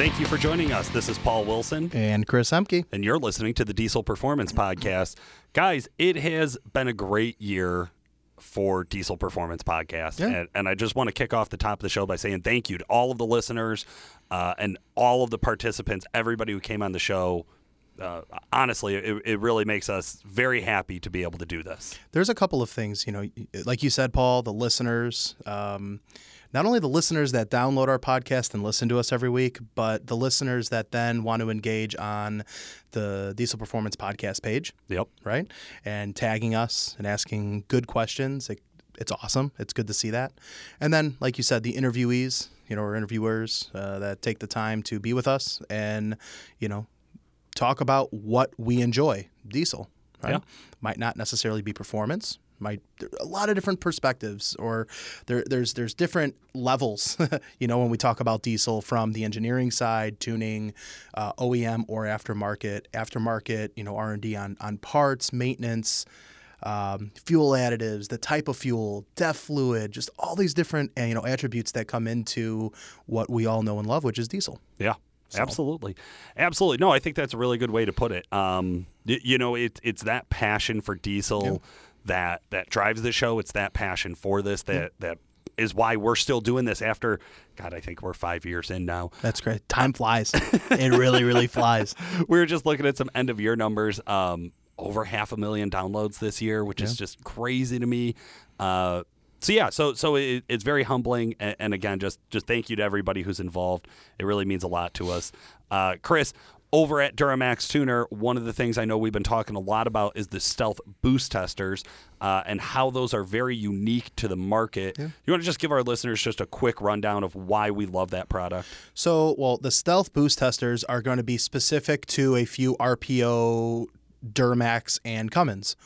Thank you for joining us. This is Paul Wilson, And Chris Emke. and you're listening to the Diesel Performance Podcast. Guys, it has been a great year for Diesel Performance Podcast. Yeah. And, and I just want to kick off the top of the show by saying thank you to all of the listeners uh, and all of the participants, everybody who came on the show. Uh, honestly, it, it really makes us very happy to be able to do this. There's a couple of things, you know, like you said, Paul, the listeners, um, not only the listeners that download our podcast and listen to us every week, but the listeners that then want to engage on the Diesel Performance Podcast page, Yep. right? And tagging us and asking good questions. It, it's awesome. It's good to see that. And then, like you said, the interviewees, you know, or interviewers uh, that take the time to be with us and, you know, talk about what we enjoy diesel right Yeah. might not necessarily be performance might a lot of different perspectives or there, there's there's different levels you know when we talk about diesel from the engineering side tuning uh, OEM or aftermarket aftermarket you know R&D on on parts maintenance um, fuel additives, the type of fuel, def fluid, just all these different uh, you know attributes that come into what we all know and love, which is diesel. Yeah, absolutely, absolutely. No, I think that's a really good way to put it. Um, y- you know, it, it's that passion for diesel that that drives the show. It's that passion for this that that is why we're still doing this after. God, I think we're five years in now. That's great. Time flies. it really, really flies. we were just looking at some end of year numbers. Um, over half a million downloads this year, which is just crazy to me. Uh, so yeah, so so it, it's very humbling, and, and again, just just thank you to everybody who's involved. It really means a lot to us. Uh, Chris, over at Duramax Tuner, one of the things I know we've been talking a lot about is the stealth boost testers uh, and how those are very unique to the market. You want to just give our listeners just a quick rundown of why we love that product? So, well, the stealth boost testers are going to be specific to a few RPO, Duramax, and Cummins.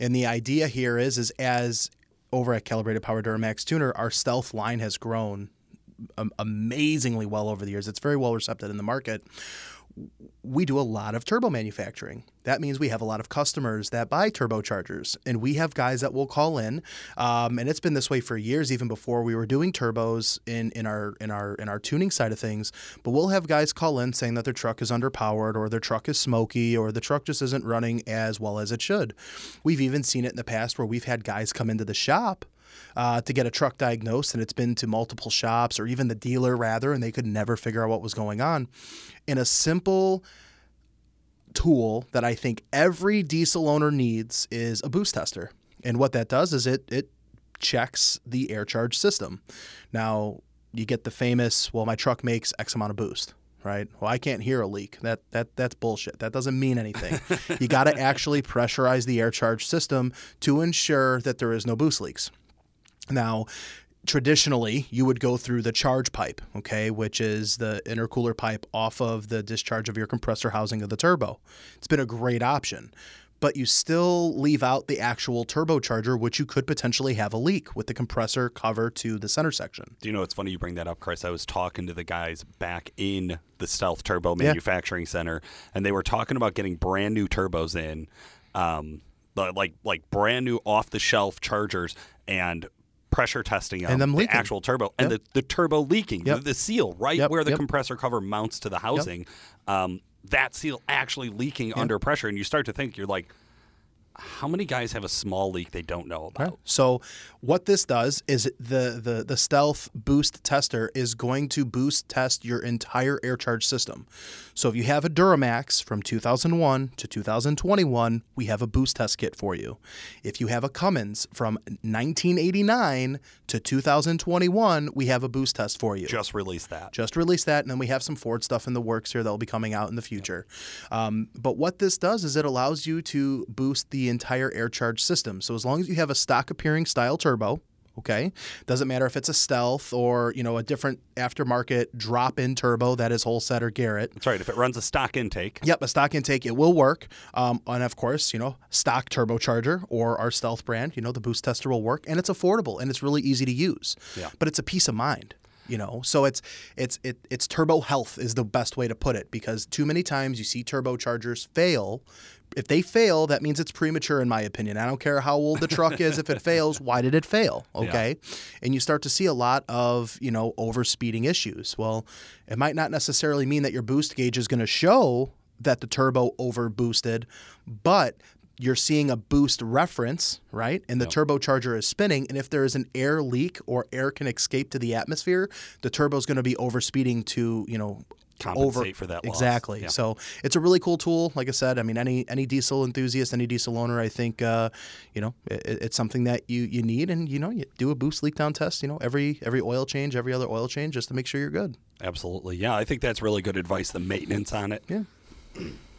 And the idea here is, is as over at Calibrated Power Duramax Tuner, our stealth line has grown amazingly well over the years. It's very well received in the market. we do a lot of turbo manufacturing. That means we have a lot of customers that buy turbochargers, and we have guys that will call in. Um, and it's been this way for years, even before we were doing turbos in, in our in our in our tuning side of things. But we'll have guys call in saying that their truck is underpowered, or their truck is smoky, or the truck just isn't running as well as it should. We've even seen it in the past where we've had guys come into the shop uh, to get a truck diagnosed, and it's been to multiple shops or even the dealer rather, and they could never figure out what was going on. In a simple tool that I think every diesel owner needs is a boost tester, and what that does is it it checks the air charge system. Now you get the famous, well, my truck makes X amount of boost. Right. Well, I can't hear a leak. That that that's bullshit. That doesn't mean anything. you got to actually pressurize the air charge system to ensure that there is no boost leaks. Now, traditionally, you would go through the charge pipe, okay, which is the intercooler pipe off of the discharge of your compressor housing of the turbo. It's been a great option, but you still leave out the actual turbocharger, which you could potentially have a leak with the compressor cover to the center section. Do you know it's funny you bring that up, Chris? I was talking to the guys back in the Stealth Turbo Manufacturing Center, and they were talking about getting brand new turbos in, um, like like brand new off the shelf chargers and pressure testing And them the leaking. actual turbo and the, the turbo leaking Yep. the, the seal right Yep, where the yep. compressor cover mounts to the housing um, that seal actually leaking under pressure and you start to think you're like how many guys have a small leak they don't know about So what this does is the, the the stealth boost tester is going to boost test your entire air charge system. So if you have a Duramax from 2001 to 2021, we have a boost test kit for you. If you have a Cummins from 1989 to 2021, we have a boost test for you. just release that Just released that, and then we have some Ford stuff in the works here that will be coming out in the future. Um, but what this does is it allows you to boost the entire air charge system. So as long as you have a stock appearing style turbo, okay, doesn't matter if it's a Stealth or you know a different aftermarket drop-in turbo that is Holset or Garrett. that's right if it runs a stock intake Yep, a stock intake, it will work. Um, and of course, you know, stock turbocharger or our stealth brand, you know, the boost tester will work and it's affordable and it's really easy to use. Yeah. But it's a peace of mind. You know, so it's it's it, it's turbo health is the best way to put it because too many times you see turbochargers fail. If they fail, that means it's premature, in my opinion. I don't care how old the truck is. If it fails, why did it fail? Okay, and you start to see a lot of you know overspeeding issues. Well, it might not necessarily mean that your boost gauge is going to show that the turbo over boosted, but you're seeing a boost reference, right? And the turbocharger is spinning. And if there is an air leak or air can escape to the atmosphere, the turbo is going to be overspeeding to, you know, Compensate for that loss. Exactly. Yeah. So it's a really cool tool. Like I said, I mean, any any diesel enthusiast, any diesel owner, I think, uh, you know, it, it's something that you you need, and you know, you do a boost leak down test. You know, every every oil change, every other oil change, just to make sure you're good. Absolutely. Yeah, I think that's really good advice, the maintenance on it. Yeah.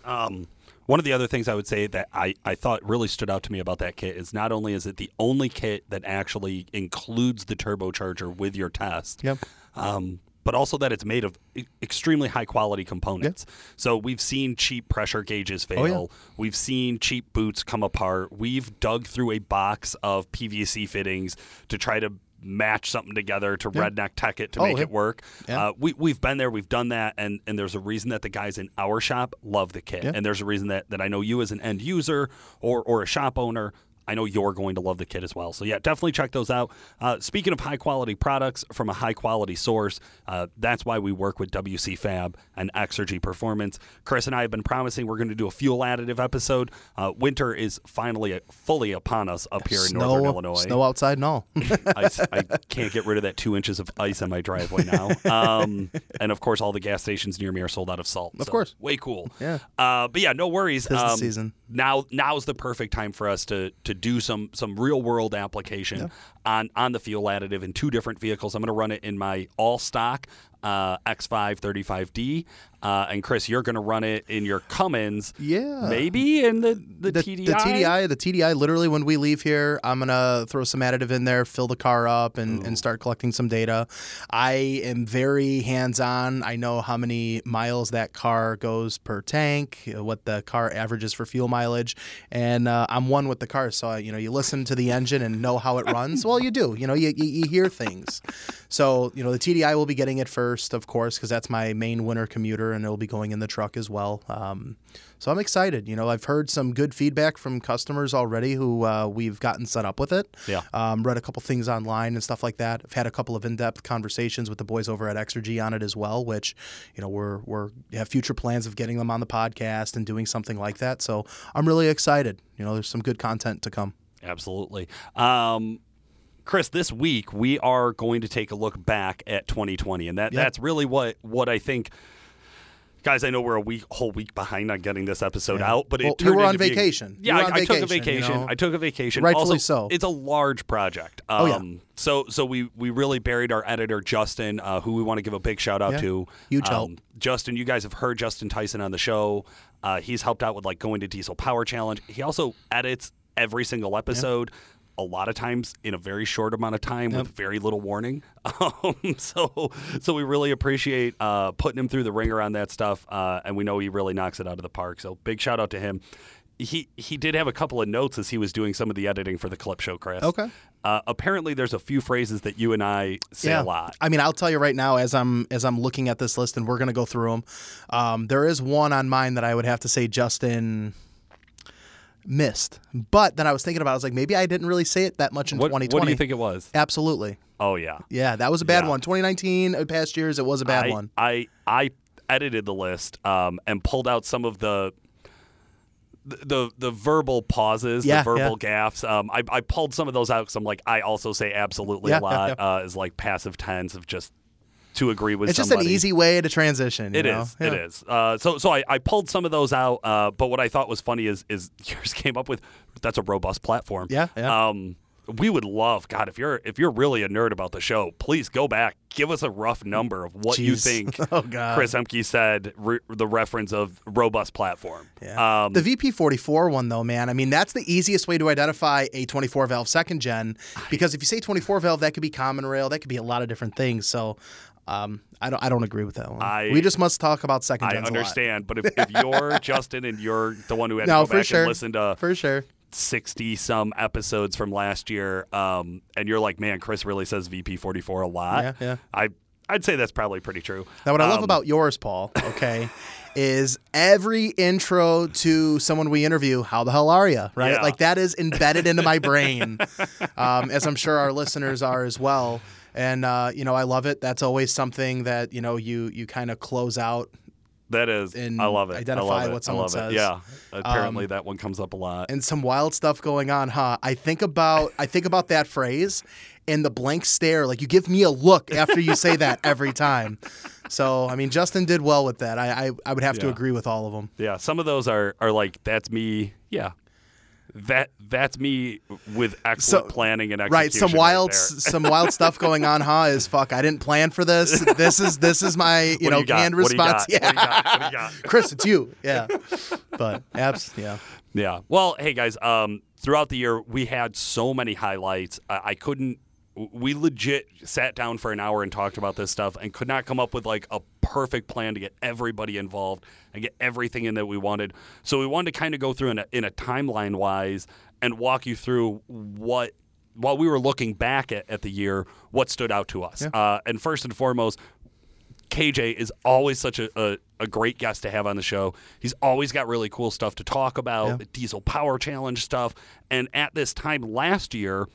Um, one of the other things I would say that I, I thought really stood out to me about that kit is not only is it the only kit that actually includes the turbocharger with your test, Yep. um, but also that it's made of extremely high quality components. So we've seen cheap pressure gauges fail. Oh, yeah. We've seen cheap boots come apart. We've dug through a box of PVC fittings to try to match something together to redneck tech it to Oh, make yeah. it work. Yeah. Uh, we, we've been there, we've done that, and, and there's a reason that the guys in our shop love the kit. Yeah. And there's a reason that, that I know you as an end user or, or a shop owner. I know you're going to love the kit as well. So, yeah, definitely check those out. Uh, speaking of high quality products from a high quality source, uh, that's why we work with WC Fab and Exergy Performance. Chris and I have been promising we're going to do a fuel additive episode. Uh, winter is finally uh, fully upon us up here in northern Illinois. snow outside and all. I, I can't get rid of that two inches of ice on my driveway now. Um, and of course, all the gas stations near me are sold out of salt. Of so course. way cool. Yeah. Uh, but yeah, no worries. The Um, season. Now, now's the perfect time for us to to do some some real world application on on the fuel additive in two different vehicles. I'm going to run it in my all stock uh, X5 35D, uh, and Chris, you're going to run it in your Cummins. Yeah. maybe in the the, the TDI. The TDI, the TDI. Literally, when we leave here, I'm gonna throw some additive in there, fill the car up, and, and start collecting some data. I am very hands-on. I know how many miles that car goes per tank, what the car averages for fuel mileage, and uh, I'm one with the car. So I, you know, you listen to the engine and know how it runs. well, you do. You know, you, you, you hear things. So you know, the TDI will be getting it first, of course, because that's my main winter commuter, and it'll be going in the truck as well. Um, so I'm excited. You know, I've heard some good feedback from customers already who uh, we've gotten set up with it. Yeah. Um, read a couple things online and stuff like that. I've had a couple of in-depth conversations with the boys over at Exergy on it as well, which, you know, we're we're have future plans of getting them on the podcast and doing something like that. So I'm really excited. You know, there's some good content to come. Absolutely. Um, Chris, this week we are going to take a look back at 2020, and that Yeah. that's really what what I think. Guys, I know we're a week whole week behind on getting this episode out, but it Well, you were on into being- vacation. You yeah, I, on I took a vacation, you know. I took a vacation. Rightfully also, so. It's a large project. Um, Oh, yeah. So so we we really buried our editor Justin, uh, who we want to give a big shout out Yeah. to. Um, Huge help. Justin, you guys have heard Justin Tyson on the show. Uh, he's helped out with like going to Diesel Power Challenge. He also edits every single episode. A lot of times in a very short amount of time with very little warning. Um, so, so we really appreciate uh, putting him through the ringer on that stuff, uh, and we know he really knocks it out of the park. So, big shout out to him. He he did have a couple of notes as he was doing some of the editing for the clip show, Chris. Okay. Uh, apparently, there's a few phrases that you and I say a lot. I mean, I'll tell you right now, as I'm as I'm looking at this list, and we're gonna go through them. Um, there is one on mine that I would have to say Justin missed, but then I was thinking about, it, I was like, maybe I didn't really say it that much in What, 2020. what do you think it was? Absolutely, Oh yeah, yeah, that was a bad Yeah. one. 2019, uh, past years, it was a bad I, one. I I edited the list um, and pulled out some of the. The, the the verbal pauses, Yeah, the verbal gaffes. Um, I, I pulled some of those out because I'm like I also say absolutely Yeah, a yeah, lot yeah. uh, is like passive tense of just to agree with It's just an easy way to transition. You It is. Yeah. It is. Uh, so so I, I pulled some of those out. Uh, but what I thought was funny is is yours came up with that's a robust platform. Yeah, yeah. Um, we would love God if you're if you're really a nerd about the show, please go back, give us a rough number of what you think. Oh, God. Chris Emke said re- the reference of robust platform. Yeah. Um, the VP44 one, though, man, I mean, that's the easiest way to identify a 24 valve second gen because if you say 24 valve, that could be common rail, that could be a lot of different things. So um, I don't I don't agree with that one. I- we just must talk about second I understand, but if, if you're Justin and you're the one who had No, to go back sure. and listen to For sure. 60 some episodes from last year um, and you're like man chris really says vp44 a lot Yeah, yeah. i I'd say that's probably pretty true. Now, what I love Um, about yours, Paul, okay, is every intro to someone we interview, how the hell are you? Right? Yeah. Like that is embedded into my brain, um, as I'm sure our listeners are as well. And uh, you know, I love it. That's always something that you know you you kind of close out. that is, and I love it. identify I love what it. someone I love says. It. Yeah, apparently Um, that one comes up a lot. and some wild stuff going on, huh? I think about I think about that phrase and the blank stare. Like you give me a look after you say that every time. So I mean, Justin did well with that. I I, I would have to agree with all of them. Yeah, some of those are are like that's me. Yeah, that that's me with excellent So- planning and execution. Right, some wild, some wild stuff going on, huh? Is fuck. I didn't plan for this. This is this is my you What know you canned What response. got? What do you got? What do you Yeah. Chris, it's you. Yeah, but abs. Yeah, Yeah. Well, hey guys, um, throughout the year we had so many highlights. I, I couldn't. We legit sat down for an hour and talked about this stuff and could not come up with like a perfect plan to get everybody involved and get everything in that we wanted. So we wanted to kind of go through in a, in a timeline wise and walk you through what while we were looking back at, at the year, what stood out to us. Uh, and first and foremost, KJ is always such a, a, a great guest to have on the show. He's always got really cool stuff to talk about, Yeah. the Diesel Power Challenge stuff. And at this time last year,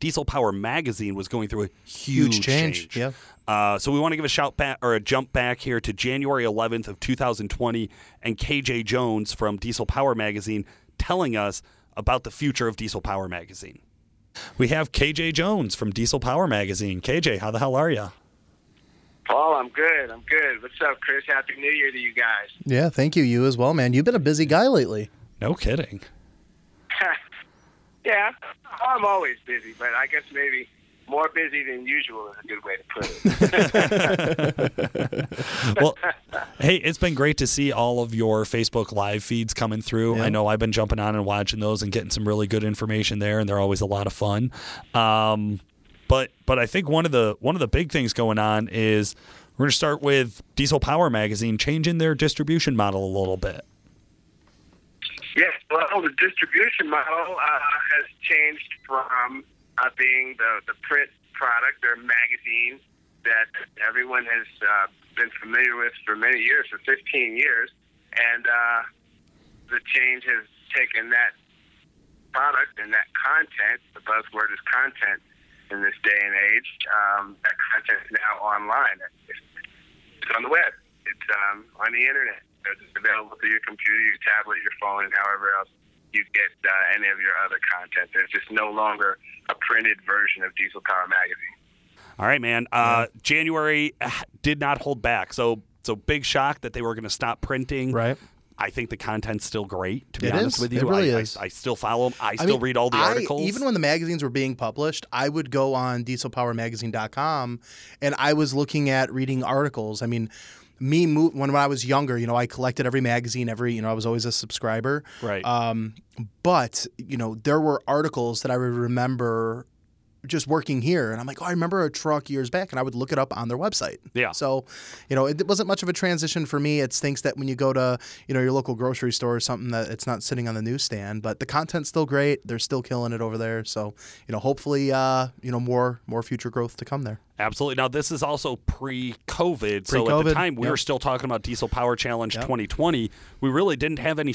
Diesel Power Magazine was going through a huge, Huge change, yeah. Uh, so we want to give a shout back or a jump back here to January 11th of 2020, and KJ Jones from Diesel Power Magazine telling us about the future of Diesel Power Magazine. We have KJ Jones from Diesel Power Magazine. KJ, how the hell are you? Paul, I'm good. I'm good. What's up, Chris? Happy New Year to you guys. yeah. Thank you, you as well, man. You've been a busy guy lately. No kidding. Yeah, I'm always busy, but I guess maybe more busy than usual is a good way to put it. well, hey, it's been great to see all of your Facebook live feeds coming through. Yeah. I know I've been jumping on and watching those and getting some really good information there, and they're always a lot of fun. Um, but but I think one of the one of the big things going on is we're going to start with Diesel Power Magazine changing their distribution model a little bit. Yes, well, the distribution model uh, has changed from uh, being the, the print product or magazine that everyone has uh, been familiar with for many years, for 15 years, and uh, the change has taken that product and that content, the buzzword is content in this day and age, um, that content is now online. It's, it's on the web. It's um, on the internet. It's available through your computer, your tablet, your phone, and however else you get uh, any of your other content. There's just no longer a printed version of Diesel Power Magazine. All right, man. Uh, January ah, did not hold back, so so big shock that they were going to stop printing. Right. I think the content's still great. To be It honest is. with It you, really I, is. I, I still follow them. I I still mean, read all the I- articles. even when the magazines were being published, I would go on dieselpowermagazine.com and I was looking at reading articles. I mean, me mo- when I was younger, you know, I collected every magazine, every, you know, I was always a subscriber. right. Um, but, you know, there were articles that I would remember just working here and I'm like, "Oh, I remember a truck years back." And I would look it up on their website. Yeah. So, you know, it wasn't much of a transition for me. It stinks that when you go to, you know, your local grocery store or something that it's not sitting on the newsstand, but the content's still great. They're still killing it over there. So, you know, hopefully uh, you know, more more future growth to come there. Absolutely. Now this is also pre-COVID, so at the time we yep. were still talking about Diesel Power Challenge Yep. 2020. We really didn't have any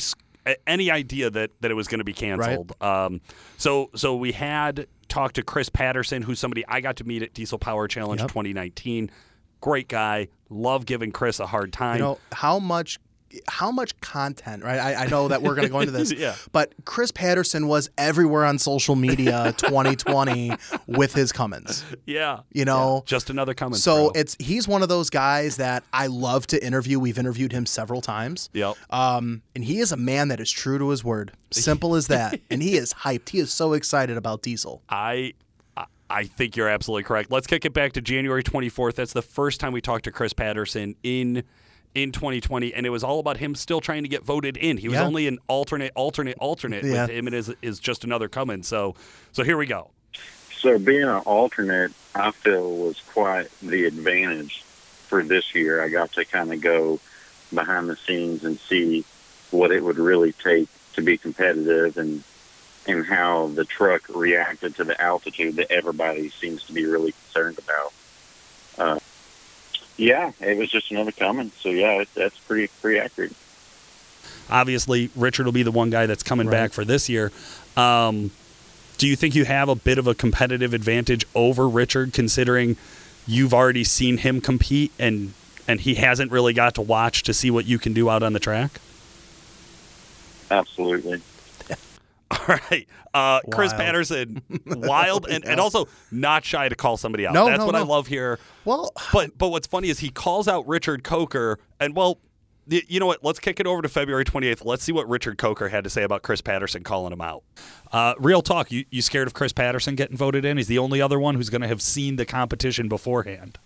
any idea that that it was going to be canceled. Um, so so we had talked to Chris Patterson, who's somebody I got to meet at Diesel Power Challenge Yep. 2019. Great guy. Love giving Chris a hard time. You know, how much how much content, right? I, I know that we're going to go into this, Yeah. but Chris Patterson was everywhere on social media 2020 with his Cummins. yeah. You know, Just another comment. So bro. it's he's one of those guys that I love to interview. We've interviewed him several times. Yep. Um, and he is a man that is true to his word. Simple as that. and he is hyped. He is so excited about Diesel. I- I think you're absolutely correct. Let's kick it back to January 24th. That's the first time we talked to Chris Patterson in in 2020, and it was all about him still trying to get voted in. He was Yeah. only an alternate, alternate, alternate Yeah. with him, and is is just another coming. So so here we go. So being an alternate, I feel was quite the advantage for this year. I got to kind of go behind the scenes and see what it would really take to be competitive and and how the truck reacted to the altitude that everybody seems to be really concerned about. Uh, Yeah, it was just another Cummins. So yeah, it, that's pretty pretty accurate. Obviously, Richard will be the one guy that's coming Right. back for this year. Um, do you think you have a bit of a competitive advantage over Richard, considering you've already seen him compete and and he hasn't really got to watch to see what you can do out on the track? Absolutely. All right, uh, Chris Patterson, wild and, and also not shy to call somebody out. No, That's no, what I love here. Well, But but what's funny is he calls out Richard Coker, and well, you know what? Let's kick it over to February 28th. Let's see what Richard Coker had to say about Chris Patterson calling him out. Uh, real talk, you you scared of Chris Patterson getting voted in? He's the only other one who's going to have seen the competition beforehand.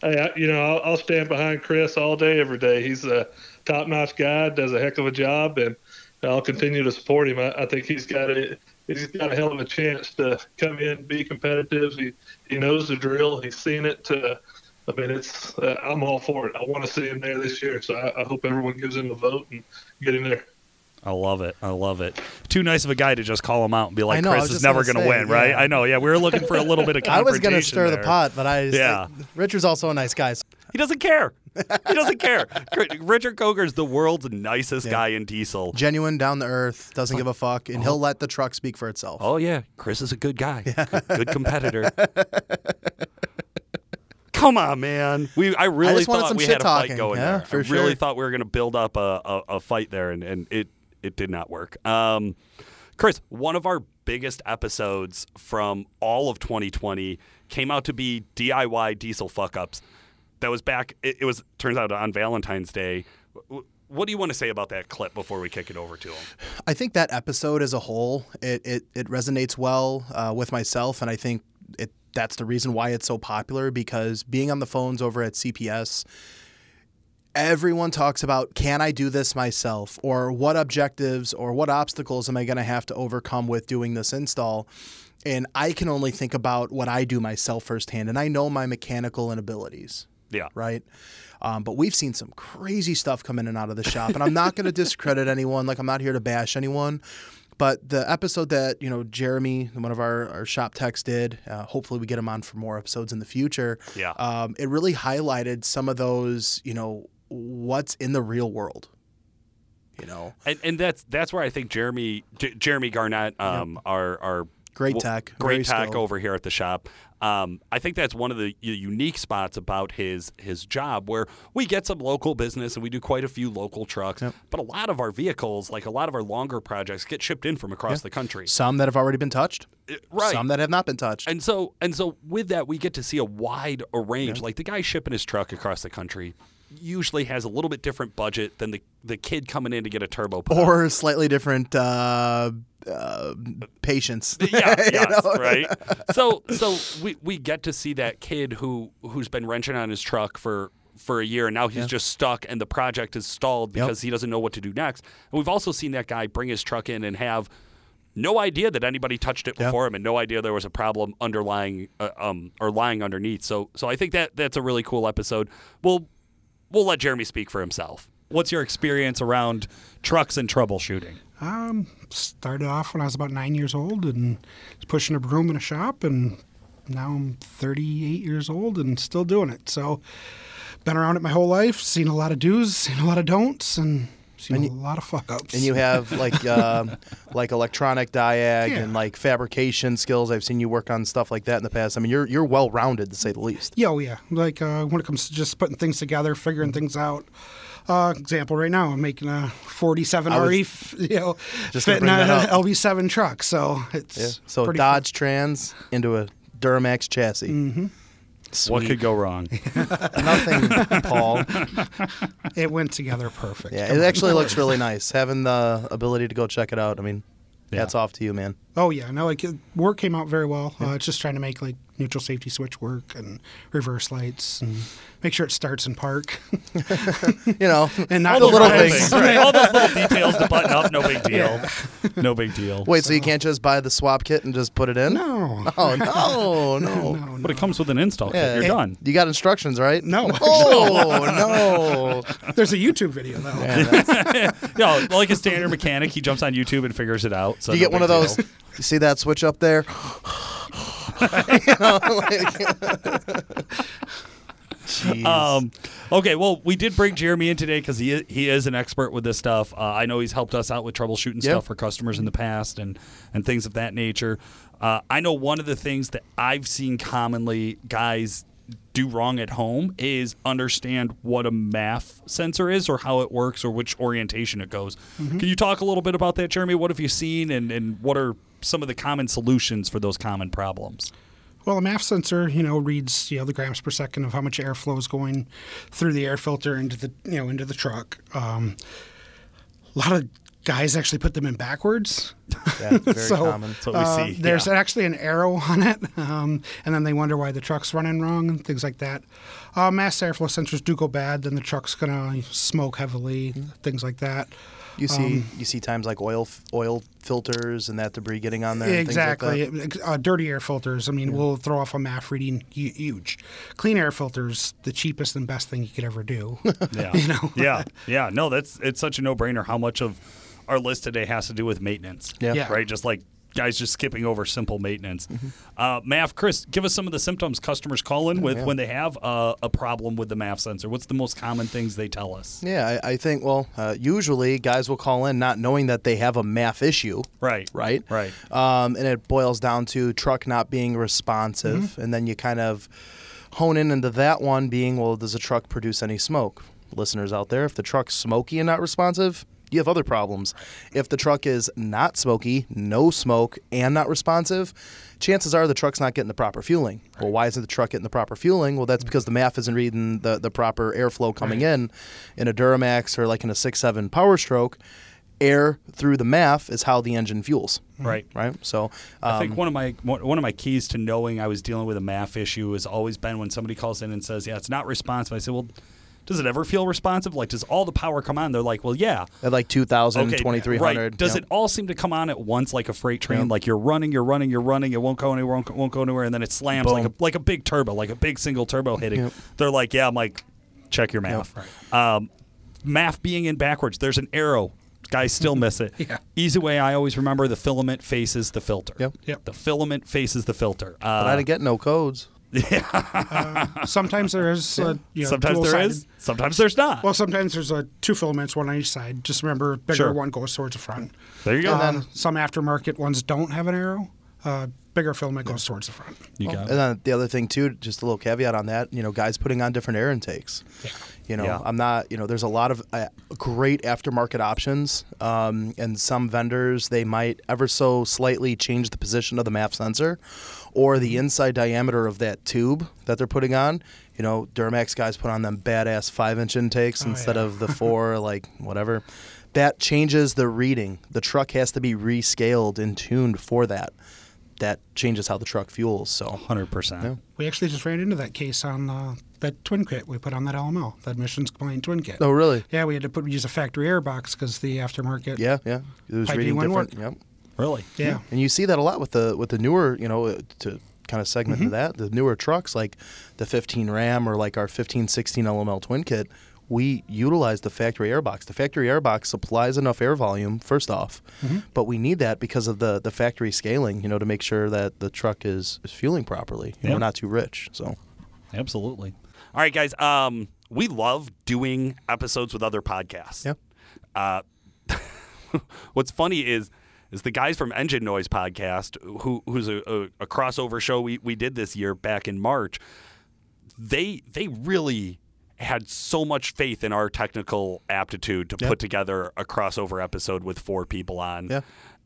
Hey, I, you know, I'll, I'll stand behind Chris all day, every day. He's a top-notch guy, does a heck of a job, and I'll continue to support him. I, I think he's got a he's got a hell of a chance to come in, be competitive. He he knows the drill. He's seen it. Uh, I mean, it's uh, I'm all for it. I want to see him there this year, so I, I hope everyone gives him a vote and get him there. I love it. I love it. Too nice of a guy to just call him out and be like, know, Chris is never gonna going to say, win, right? I know. Yeah, we were looking for a little bit of I was going to stir the pot, but I Yeah. Richard's also a nice guy. so- He doesn't care. He doesn't care. Richard Coker's the world's nicest Yeah. guy in diesel. Genuine, down the earth, doesn't give a fuck, and he'll let the truck speak for itself. Oh yeah, Chris is a good guy, good, good competitor. Come on, man. We I really wanted thought some we had a fight talking, going yeah, there. I really sure. thought we were going to build up a, a, a fight there, and, and it it did not work. Um, Chris, one of our biggest episodes from all of 2020 came out to be DIY diesel fuck ups. That was back. It, it was turns out on Valentine's Day. What do you want to say about that clip before we kick it over to him? I think that episode as a whole, it it, it resonates well uh, with myself, and I think it that's the reason why it's so popular because being on the phones over at CPS, everyone talks about can I do this myself, or what objectives or what obstacles am I going to have to overcome with doing this install. And I can only think about what I do myself firsthand, and I know my mechanical inabilities Yeah. right? Um, but we've seen some crazy stuff come in and out of the shop, and I'm not going to discredit anyone. Like I'm not here to bash anyone. But the episode that you know Jeremy, one of our, our shop techs, did, uh, hopefully we get him on for more episodes in the future. Yeah. um, it really highlighted some of those, you know, what's in the real world. You know, And, and that's that's where I think Jeremy J- Jeremy Garnett, um, our our Great tech, great tech skilled. over here at the shop. Um, I think that's one of the unique spots about his his job, where we get some local business and we do quite a few local trucks, but a lot of our vehicles, like a lot of our longer projects, get shipped in from across the country. some that have already been touched, Uh, Right. some that have not been touched. And so and so with that we get to see a wide range. Like the guy shipping his truck across the country usually has a little bit different budget than the the kid coming in to get a turbo on. or slightly different uh, uh, patience. yeah, yes, right. So, so we, we get to see that kid who who's been wrenching on his truck for for a year, and now he's just stuck, and the project is stalled Yep. because he doesn't know what to do next. And we've also seen that guy bring his truck in and have no idea that anybody touched it Yeah. before him, and no idea there was a problem underlying uh, um or lying underneath. So, so I think that that's a really cool episode. We'll we'll let Jeremy speak for himself. What's your experience around trucks and troubleshooting? Um, started off when I was about nine years old and was pushing a broom in a shop, and now I'm 38 years old and still doing it. So, been around it my whole life, seen a lot of do's, seen a lot of don'ts, and seen a lot of fuck ups. and you have like um, like electronic diag Yeah. and like fabrication skills. I've seen you work on stuff like that in the past. I mean, you're you're well rounded to say the least. Yeah, oh yeah. Like uh, when it comes to just putting things together, figuring things out. Uh, example, right now I'm making a 47 I was RE, f- you know, just fitting a up. LB7 truck. So it's So pretty fun. Dodge Trans into a Duramax chassis. Mm-hmm. What could go wrong? Nothing, Paul. It went together perfect. Yeah, Come it on. actually looks really nice. Having the ability to go check it out. I mean, hats off to you, man. Oh yeah, no, like work came out very well. Uh, it's just trying to make like neutral safety switch work and reverse lights and make sure it starts in park You know, and not the little drive. things. right? All those little details to button up, no big deal. No big deal. Wait, so you can't just buy the swap kit and just put it in? No, Oh no, no. no, But it comes with an install Yeah, kit. You're done. You got instructions, right? no. Oh no. There's a YouTube video though. Yeah, that's- No, like a standard mechanic, he jumps on YouTube and figures it out. So you no get one big of those. deal. You see that switch up there? Know, like- Um, okay, well, we did bring Jeremy in today because he is, he is an expert with this stuff. Uh, I know he's helped us out with troubleshooting Yeah. stuff for customers in the past and and things of that nature. Uh, I know one of the things that I've seen commonly guys do wrong at home is understand what a MAF sensor is or how it works or which orientation it goes. Can you talk a little bit about that, Jeremy? What have you seen and, and what are some of the common solutions for those common problems? Well, a MAF sensor, you know, reads you know the grams per second of how much airflow is going through the air filter into the you know into the truck. Um, a lot of guys actually put them in backwards. That's very so common. That's what we uh, see, there's yeah. actually an arrow on it, um, and then they wonder why the truck's running wrong and things like that. Uh, mass airflow sensors do go bad, then the truck's gonna smoke heavily, things like that. You see, Um, you see times like oil, oil filters and that debris getting on there. and things like that. Exactly. uh, dirty air filters. I mean, we'll throw off a MAF reading huge. Clean air filters, the cheapest and best thing you could ever do. Yeah. You know? yeah. Yeah. No, that's it's such a no brainer how much of our list today has to do with maintenance. Yeah. Yeah. Right? Just like guys just skipping over simple maintenance. Uh, MAF, Chris, give us some of the symptoms customers call in with yeah. when they have uh, a problem with the MAF sensor. What's the most common things they tell us? Yeah, I, I think. Well, uh, usually guys will call in not knowing that they have a MAF issue. Right. Right. Right. Um, and it boils down to truck not being responsive, Mm-hmm. and then you kind of hone in into that one being, well, does a truck produce any smoke? Listeners out there, if the truck's smoky and not responsive, you have other problems. If the truck is not smoky, no smoke, and not responsive, chances are the truck's not getting the proper fueling. Well, why isn't the truck getting the proper fueling? Well, that's because the MAF isn't reading the, the proper airflow coming in. In a Duramax or like in a 6.7 Power Stroke, air through the MAF is how the engine fuels. Right. Right? So I um, think one of my one one of my keys to knowing I was dealing with a MAF issue has always been when somebody calls in and says, "Yeah, it's not responsive." I say, "Well, does it ever feel responsive? Like, does all the power come on?" They're like, "Well, yeah." at like 2000, Okay, 2300. Right. Does yep. it all seem to come on at once like a freight train? Yep. Like you're running, you're running, you're running. It won't go anywhere, won't, won't go anywhere, and then it slams like a like a big turbo, like a big single turbo hitting. Yep. They're like, yeah. I'm like, check your MAF. Um, MAF being in backwards. There's an arrow. Guys still miss it. Yeah. Easy way I always remember: the filament faces the filter. Yep. Yep. The filament faces the filter. Uh, But I didn't get no codes. sometimes there is, uh, you know, sometimes there is. Sometimes there's not. Well, sometimes there's uh, two filaments, one on each side. Just remember, bigger Sure. one goes towards the front. there you go. Uh, some aftermarket ones don't have an arrow. Uh, bigger filament goes towards the front. you got And it. then the other thing too, just a little caveat on that, you know, guys putting on different air intakes. You know, Yeah. I'm not, you know, there's a lot of uh, great aftermarket options, um, and some vendors they might ever so slightly change the position of the MAF sensor, or the inside diameter of that tube that they're putting on. You know, Duramax guys put on them badass five inch intakes Oh, instead yeah. of the four, like whatever. That changes the reading. The truck has to be rescaled and tuned for that. That changes how the truck fuels. So Hundred percent. We actually just ran into that case on uh, that twin kit we put on that LML, that emissions compliant twin kit. Oh, really? Yeah, we had to put use a factory air box because the aftermarket. Yeah, yeah. It was Piping reading wouldn't different. Yep. Really. Yeah. And you see that a lot with the with the newer, you know, uh, to kind of segment to that, the newer trucks like the 15 Ram or like our 15 16 LML twin kit. We utilize the factory air box. The factory air box supplies enough air volume, first off, but we need that because of the, the factory scaling, you know, to make sure that the truck is, is fueling properly. and Yeah. We're not too rich. So, Absolutely. All right, guys. Um, we love doing episodes with other podcasts. Yeah. Uh, what's funny is is the guys from Engine Noise podcast, who who's a, a, a crossover show we, we did this year back in March. They they really had so much faith in our technical aptitude to Yeah. put together a crossover episode with four people on. Yeah.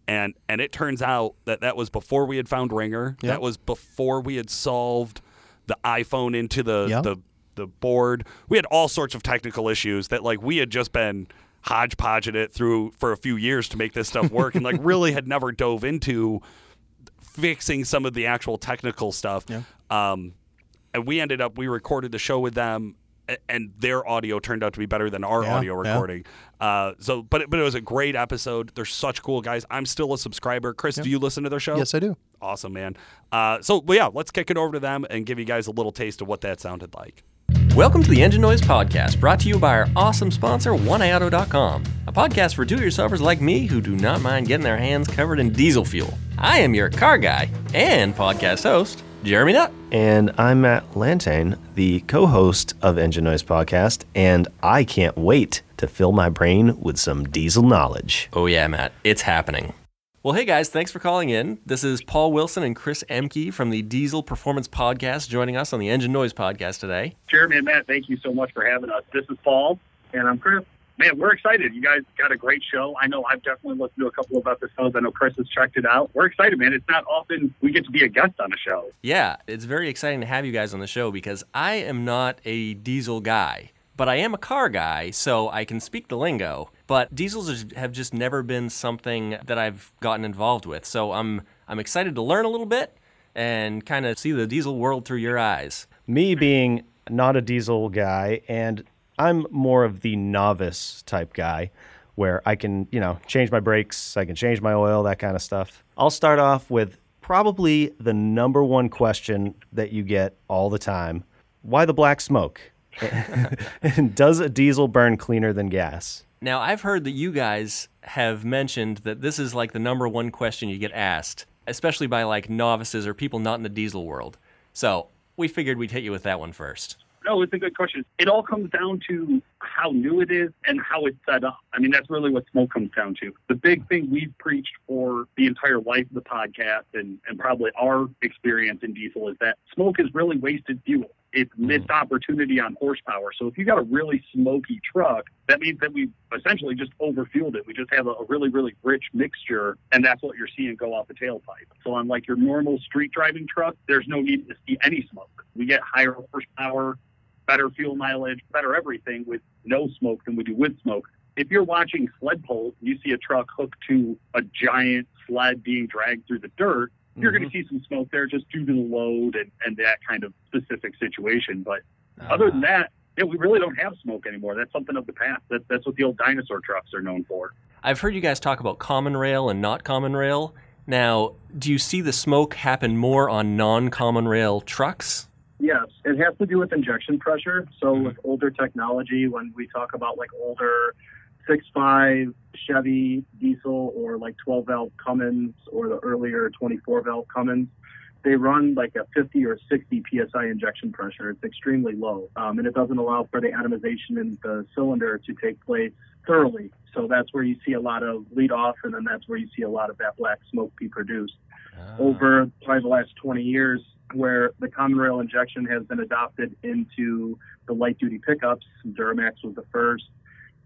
And and it turns out that that was before we had found Ringer. Yeah. That was before we had solved the iPhone into the Yeah. the the board. We had all sorts of technical issues that like we had just been hodgepodging it through for a few years to make this stuff work and like really had never dove into fixing some of the actual technical stuff. Yeah. Um, and we ended up we recorded the show with them and their audio turned out to be better than our Yeah, audio yeah. recording. Uh, so, but it, but it was a great episode. They're such cool guys. I'm still a subscriber. Chris, do you listen to their show? yes, I do. Awesome, man. Uh, so, yeah, let's kick it over to them and give you guys a little taste of what that sounded like. Welcome to the Engine Noise Podcast, brought to you by our awesome sponsor, 1AAuto.com, a podcast for do-it-yourselfers like me who do not mind getting their hands covered in diesel fuel. I am your car guy and podcast host, Jeremy Nutt. And I'm Matt Lantane, the co host of Engine Noise Podcast, and I can't wait to fill my brain with some diesel knowledge. Oh, yeah, Matt. It's happening. Well, hey guys, thanks for calling in. This is Paul Wilson and Chris Emke from the Diesel Performance Podcast joining us on the Engine Noise Podcast today. Jeremy and Matt, thank you so much for having us. This is Paul, and I'm Chris. Man, we're excited. You guys got a great show. I know I've definitely listened to a couple of episodes. I know Chris has checked it out. We're excited, man. It's not often we get to be a guest on a show. Yeah, it's very exciting to have you guys on the show because I am not a diesel guy, but I am a car guy, so I can speak the lingo. But diesels have just never been something that I've gotten involved with. So I'm I'm excited to learn a little bit and kind of see the diesel world through your eyes. Me being not a diesel guy and I'm more of the novice type guy where I can, you know, change my brakes, I can change my oil, that kind of stuff. I'll start off with probably the number one question that you get all the time why the black smoke? does a diesel burn cleaner than gas? Now, I've heard that you guys have mentioned that this is like the number one question you get asked, especially by like novices or people not in the diesel world. So we figured we'd hit you with that one first. No, it's a good question. It all comes down to how new it is and how it's set up. I mean, that's really what smoke comes down to. The big thing we've preached for the entire life of the podcast and, and probably our experience in diesel is that smoke is really wasted fuel. It's hmm. missed opportunity on horsepower. So if you got a really smoky truck, that means that we essentially just overfueled it. We just have a, a really, really rich mixture, and that's what you're seeing go off the tailpipe. So on like your normal street driving truck, there's no need to see any smoke. We get higher horsepower, better fuel mileage, better everything with no smoke than we do with smoke. If you're watching sled pulls, you see a truck hooked to a giant sled being dragged through the dirt, you're going to mm-hmm. see some smoke there just due to the load and, and that kind of specific situation. But ah. other than that, yeah, we really don't have smoke anymore. That's something of the past. That, that's what the old dinosaur trucks are known for. I've heard you guys talk about common rail and not common rail. Now, do you see the smoke happen more on non common rail trucks? Yes, it has to do with injection pressure. So mm-hmm. with older technology, when we talk about like older six five Chevy diesel or like 12 valve Cummins or the earlier 24 valve Cummins, they run like a 50 or 60 psi injection pressure. It's extremely low, um, and it doesn't allow for the atomization in the cylinder to take place thoroughly. So that's where you see a lot of lead off, and then that's where you see a lot of that black smoke be produced. Over probably the last 20 years, where the common rail injection has been adopted into the light duty pickups, Duramax was the first.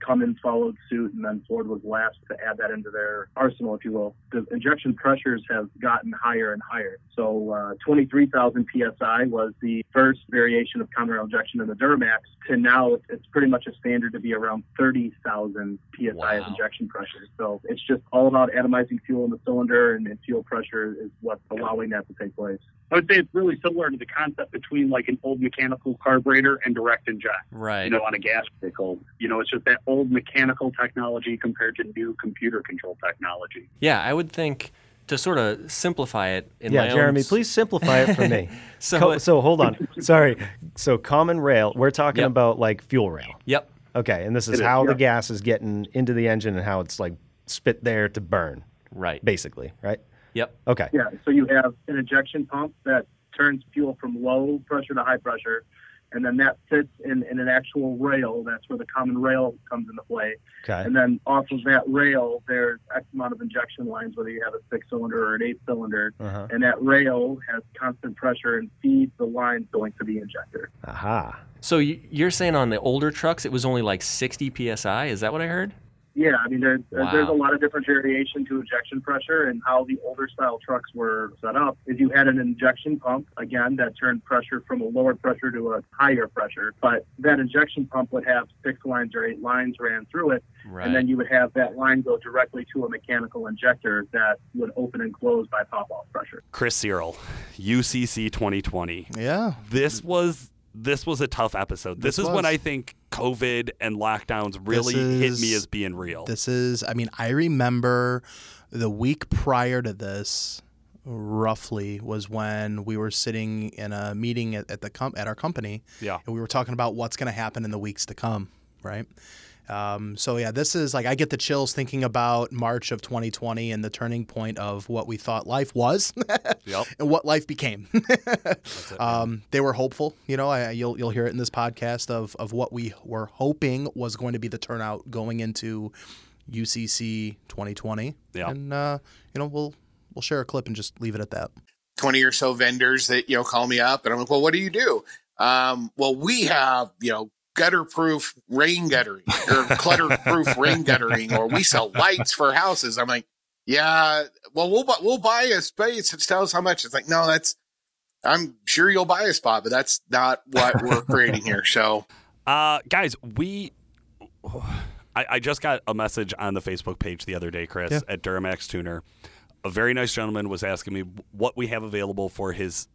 Cummins followed suit, and then Ford was last to add that into their arsenal, if you will. The injection pressures have gotten higher and higher. So, uh, 23,000 psi was the first variation of common rail injection in the Duramax. To now, it's, pretty much a standard to be around 30,000 psi Wow. of injection pressure. So, it's just all about atomizing fuel in the cylinder, and, and fuel pressure is what's allowing that to take place. I would say it's really similar to the concept between like an old mechanical carburetor and direct inject Right. you know, on a gas vehicle. You know, it's just that old mechanical technology compared to new computer control technology. Yeah, I would think to sort of simplify it in yeah, my own Jeremy, please simplify it for me. So Co- it- so hold on. Sorry. So common rail, we're talking Yep. about like fuel rail. Yep. Okay, and this is It is, how the gas is getting into the engine and how it's like spit there to burn, Right. basically, right? Yep. Okay. Yeah, so you have an injection pump that turns fuel from low pressure to high pressure, and then that sits in, in an actual rail. That's where the common rail comes into play. Okay. And then off of that rail, there's X amount of injection lines, whether you have a six cylinder or an eight cylinder. Uh-huh. And that rail has constant pressure and feeds the lines going to the injector. Aha. So you're saying on the older trucks it was only like 60 psi? Is that what I heard? Yeah, I mean, there, there- Wow. there's a lot of different variation to injection pressure and how the older style trucks were set up. Is you had an injection pump again that turned pressure from a lower pressure to a higher pressure, but that injection pump would have six lines or eight lines ran through it, Right. and then you would have that line go directly to a mechanical injector that would open and close by pop-off pressure. Chris Cyril, UCC 2020. Yeah. This was this was a tough episode. This, This is when. I think COVID and lockdowns really hit me as being real. This is, I mean, I remember the week prior to this, roughly, was when we were sitting in a meeting at, at the com- at our company, yeah. and we were talking about what's going to happen in the weeks to come. right? Um, so yeah, this is like I get the chills thinking about March of 2020 and the turning point of what we thought life was, Yep. and what life became. um, they were hopeful, you know. I, you'll you'll hear it in this podcast of of what we were hoping was going to be the turnout going into UCC 2020. Yeah. and uh, you know we'll we'll share a clip and just leave it at that. 20 or so vendors that you know call me up and i'm like well what do you do um, well we have you know gutter proof rain guttering or clutter proof rain guttering or we sell lights for houses i'm like yeah well we'll, bu- we'll buy a space tell us how much it's like no that's i'm sure you'll buy a spot but that's not what we're creating here so Uh, guys, we. I, I just got a message on the Facebook page the other day, Chris, Yeah. at Duramax Tuner. A very nice gentleman was asking me what we have available for his,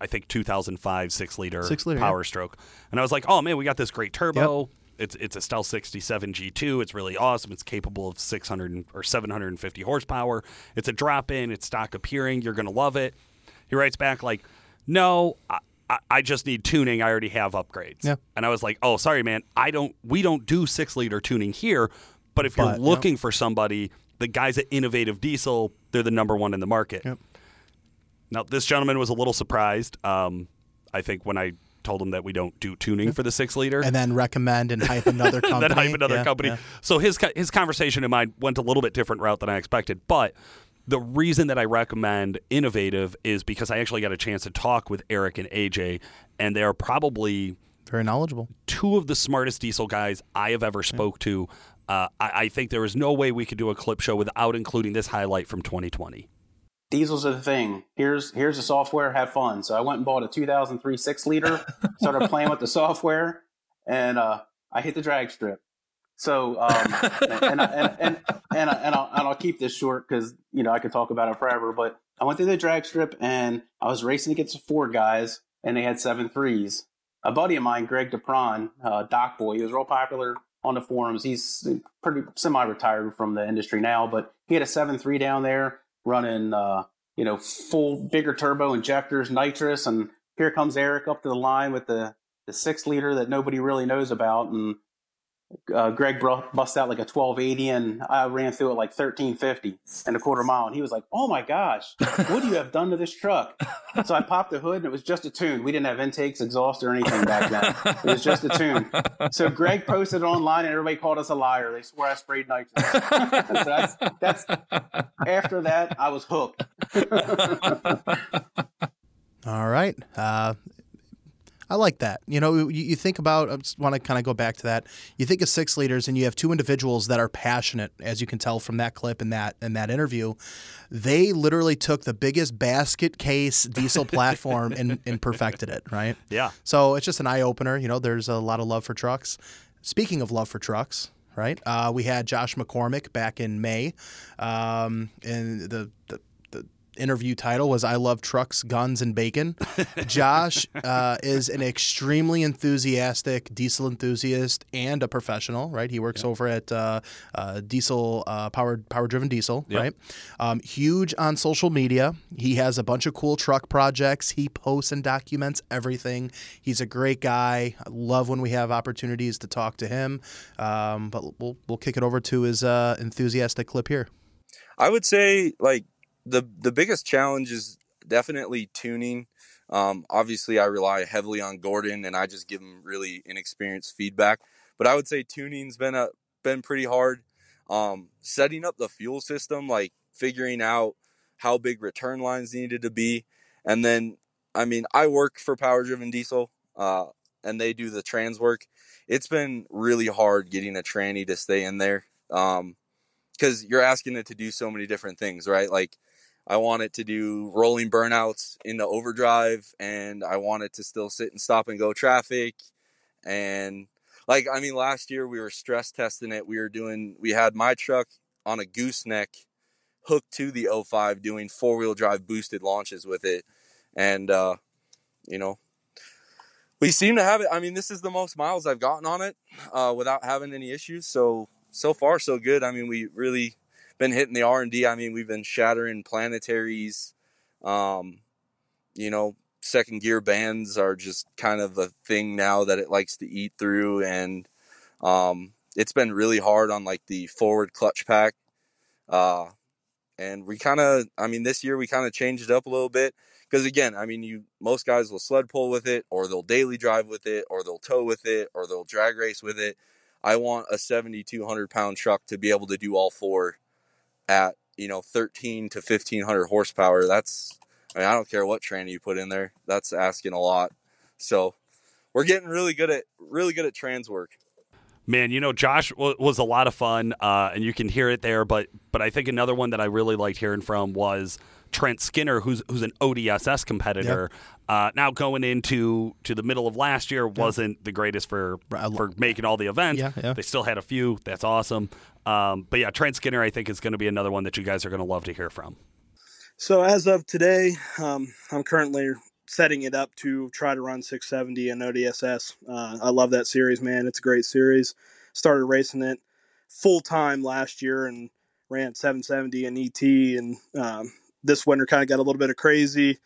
I think, 2005 six liter, Six liter, yeah. Power Stroke. And I was like, oh man, we got this great turbo. It's it's a Stealth 67 G2. It's really awesome. It's capable of 600 or 750 horsepower. It's a drop in. It's stock appearing. You're gonna love it. He writes back like, no. I, I- just need tuning. I already have upgrades. Yeah. And I was like, "Oh, sorry, man. I don't. We don't do six liter tuning here. But if But, you're yeah. looking for somebody, the guys at Innovative Diesel, they're the number one in the market. Yep. Now, this gentleman was a little surprised. Um, I think when I told him that we don't do tuning for the six liter, And then recommend and hype another and company. then hype another Yeah, company. yeah. So his his conversation in mine went a little bit different route than I expected. But the reason that I recommend Innovative is because I actually got a chance to talk with Eric and AJ, and they are probably Very knowledgeable. two of the smartest diesel guys I have ever spoke to. Uh, I, I think there is no way we could do a clip show without including this highlight from 2020. Diesels are the thing. Here's here's the software. Have fun. So I went and bought a 2003 six liter. started playing with the software, and uh, I hit the drag strip. So um, and, and, and and and, I, and, I'll, and I'll keep this short because you know I could talk about it forever. But I went through the drag strip and I was racing against four guys, and they had seven threes. A buddy of mine, Greg DePron, uh, Doc Boy, he was real popular on the forums. He's pretty semi-retired from the industry now, but he had a seven three down there running, uh, you know, full bigger turbo injectors, nitrous, and here comes Eric up to the line with the the six liter that nobody really knows about, and uh, Greg bust out like a 1280, and I ran through it like 1350 and a quarter mile, and he was like, "Oh my gosh, what do you have done to this truck?" So I popped the hood, and it was just a tune. We didn't have intakes, exhaust, or anything back then. It was just a tune. So Greg posted it online, and everybody called us a liar. They swore I sprayed nitrous. so that's that's after that, I was hooked. All right. Uh, I like that. You know, you, you think about, I just want to kind of go back to that. You think of six leaders and you have two individuals that are passionate, as you can tell from that clip and that and that interview. They literally took the biggest basket case diesel platform and, and perfected it, right? Yeah. So it's just an eye opener. You know, there's a lot of love for trucks. Speaking of love for trucks, right? Uh, we had Josh McCormick back in May, um, and the the interview title was "I love trucks, guns, and bacon." Josh uh, is an extremely enthusiastic diesel enthusiast and a professional, right? He works over at uh, uh, Diesel uh, Powered Power Driven Diesel, Yep. right? Um, huge on social media. He has a bunch of cool truck projects. He posts and documents everything. He's a great guy. I love when we have opportunities to talk to him. Um, but we'll we'll kick it over to his uh, enthusiastic clip here. I would say like the the biggest challenge is definitely tuning. Um, obviously, I rely heavily on Gordon, and I just give him really inexperienced feedback. But I would say tuning's been a been pretty hard. Um, setting up the fuel system, like figuring out how big return lines needed to be, and then I mean, I work for Power Driven Diesel, uh, and they do the trans work. It's been really hard getting a tranny to stay in there. Um, because you're asking it to do so many different things, right? Like, I want it to do rolling burnouts into overdrive, and I want it to still sit and stop and go traffic. And like, I mean, last year we were stress testing it. We were doing, we had my truck on a gooseneck hooked to the 05 doing four wheel drive boosted launches with it. And, uh, you know, we seem to have it. I mean, this is the most miles I've gotten on it uh, without having any issues. So, so far, so good. I mean, we really been hitting the R and D. I mean, we've been shattering planetaries. Um, you know, second gear bands are just kind of a thing now that it likes to eat through, and Um, it's been really hard on like the forward clutch pack. Uh, and we kind of, I mean, this year we kind of changed it up a little bit because again, I mean, you most guys will sled pull with it, or they'll daily drive with it, or they'll tow with it, or they'll drag race with it. I want a 7,200 pound truck to be able to do all four at you know 13 to 1500 horsepower. That's I mean, I don't care what tranny you put in there. That's asking a lot. So we're getting really good at really good at trans work. Man, you know, Josh w- was a lot of fun, uh, and you can hear it there. But but I think another one that I really liked hearing from was Trent Skinner, who's who's an ODSS competitor. Uh, now going into to the middle of last year wasn't the greatest for for making all the events. Yeah, yeah. They still had a few. That's awesome. Um, but yeah, Trent Skinner, I think is going to be another one that you guys are going to love to hear from. So as of today, um, I'm currently setting it up to try to run 670 and ODSS. Uh, I love that series, man. It's a great series. Started racing it full time last year and ran 770 and ET. And um, this winter kind of got a little bit of crazy.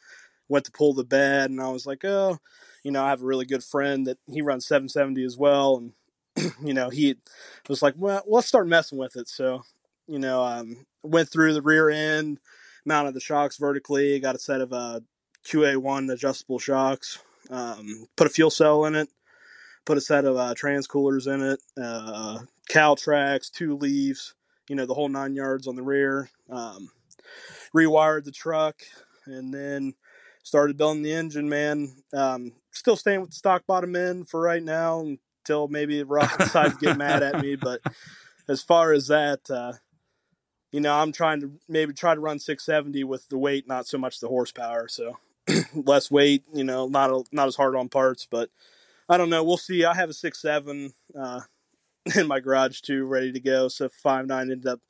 Went to pull the bed, and I was like, oh, you know, I have a really good friend that he runs 770 as well, and you know, he was like, well, let's start messing with it. So, you know, um, went through the rear end, mounted the shocks vertically, got a set of uh, QA1 adjustable shocks, um, put a fuel cell in it, put a set of uh, trans coolers in it, uh, tracks, two leaves, you know, the whole nine yards on the rear. Um, rewired the truck, and then started building the engine. Man, um, still staying with the stock bottom end for right now until maybe rock decides to get mad at me. But as far as that, uh, you know, I'm trying to maybe try to run 670 with the weight, not so much the horsepower. So less weight, you know, not a, not as hard on parts, but I don't know. We'll see. I have a six seven uh, in my garage too, ready to go. So if five nine ended up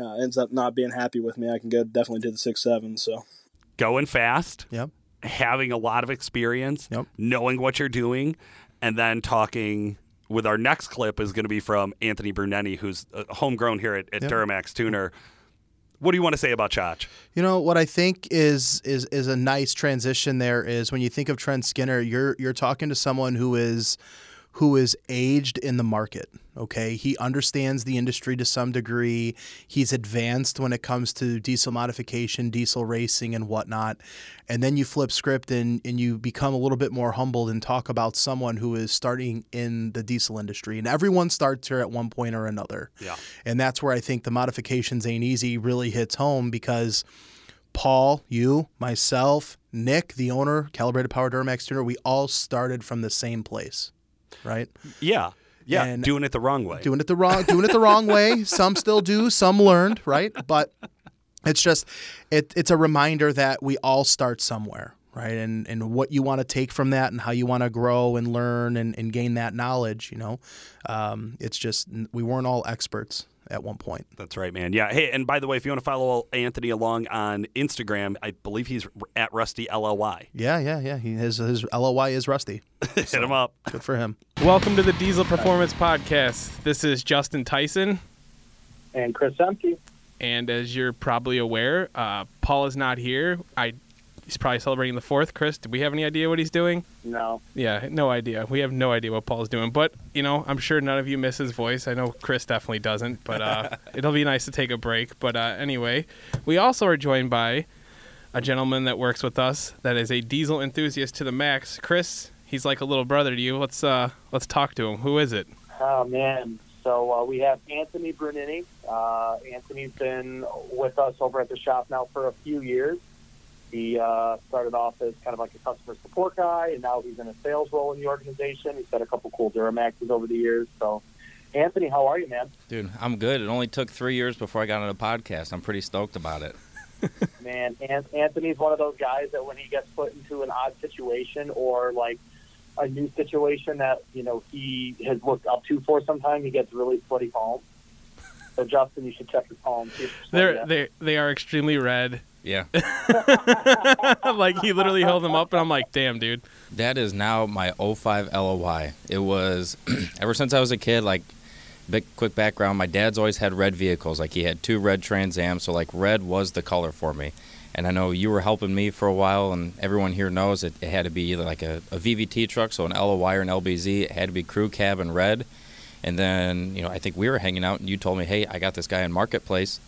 uh, ends up not being happy with me, I can go definitely to the six seven. So Going fast. Yep. Having a lot of experience. Yep. Knowing what you're doing, and then talking. With our next clip is going to be from Anthony Brunetti, who's uh, homegrown here at, at Yep. Duramax Tuner. What do you want to say about Chach? You know what I think is is is a nice transition there is when you think of Trent Skinner, you're you're talking to someone who is who is aged in the market. Okay, he understands the industry to some degree. He's advanced when it comes to diesel modification, diesel racing, and whatnot. And then you flip script and and you become a little bit more humbled and talk about someone who is starting in the diesel industry. And everyone starts here at one point or another. Yeah. And that's where I think the modifications ain't easy really hits home because Paul, you, myself, Nick, the owner, Calibrated Power Duramax Tuner, we all started from the same place, right? Yeah. Yeah. And- doing it the wrong way. Doing it the wrong, doing it the wrong way. Some still do, some learned, right? But it's just, it, it's a reminder that we all start somewhere, right? And and what you want to take from that, and how you want to grow and learn and, and gain that knowledge. You know, um, it's just we weren't all experts at one point. That's right, man. Yeah. Hey, and by the way, if you want to follow Anthony along on Instagram, I believe he's at Rusty LLY. Yeah, yeah, yeah. He his his LLY is rusty. Hit him up. Good for him. Welcome to the Diesel Performance Podcast. This is Justin Tyson. And Chris Empty. And as you're probably aware, uh, Paul is not here. I he's probably celebrating the fourth. Chris, do we have any idea what he's doing? No. Yeah, no idea. We have no idea what Paul's doing. But you know, I'm sure none of you miss his voice. I know Chris definitely doesn't. But uh, it'll be nice to take a break. But uh, anyway, we also are joined by a gentleman that works with us that is a diesel enthusiast to the max. Chris, he's like a little brother to you. Let's uh, let's talk to him. Who is it? Oh man. So uh, we have Anthony Brunini. Uh, Anthony's been with us over at the shop now for a few years. He uh, started off as kind of like a customer support guy, and now he's in a sales role in the organization. He's had a couple cool Duramaxes over the years. So, Anthony, how are you, man? Dude, I'm good. It only took three years before I got on a podcast. I'm pretty stoked about it. Man, An- Anthony's one of those guys that when he gets put into an odd situation or like a new situation that you know he has looked up to for some time, he gets really sweaty palms. So, Justin, you should check his palms. see if They're they they are extremely red. Yeah. like he literally held them up, and I'm like, damn, dude. That is now my 05 LLY. It was ever since I was a kid. Like, big quick background. My dad's always had red vehicles. Like he had two red Trans Ams, so like red was the color for me. And I know you were helping me for a while, and everyone here knows it, it had to be either like a, a VVT truck, so an LLY or an LBZ. It had to be crew cab and red. And then, you know, I think we were hanging out and you told me, hey, I got this guy in Marketplace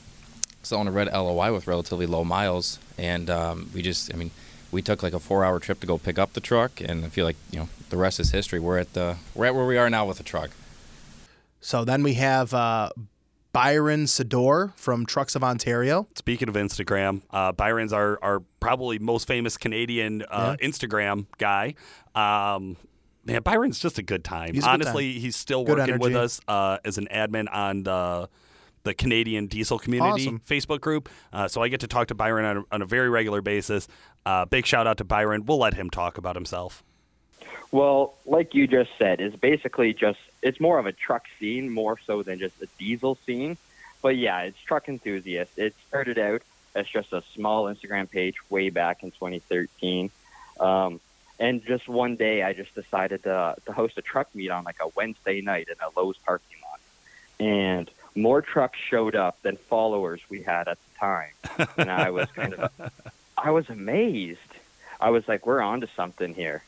selling a red LLY with relatively low miles. And um, we just, I mean, we took like a four hour trip to go pick up the truck. And I feel like, you know, the rest is history. We're at the, we're at where we are now with the truck. So then we have uh, Byron Sador from Trucks of Ontario. Speaking of Instagram, uh, Byron's our, our probably most famous Canadian uh, Instagram guy. Um, man, Byron's just a good time. He's a good Honestly, time. he's still Good working with us uh, as an admin on the the Canadian Diesel Community Awesome. Facebook group. Uh, so I get to talk to Byron on a, on a very regular basis. Uh, big shout out to Byron. We'll let him talk about himself. Well, like you just said, it's basically just it's more of a truck scene more so than just a diesel scene. But yeah, it's truck enthusiasts. It started out as just a small Instagram page way back in 2013. Um, and just one day, I just decided to, to host a truck meet on like a Wednesday night in a Lowe's parking lot. And more trucks showed up than followers we had at the time. And I was kind of, I was amazed. I was like, we're on to something here.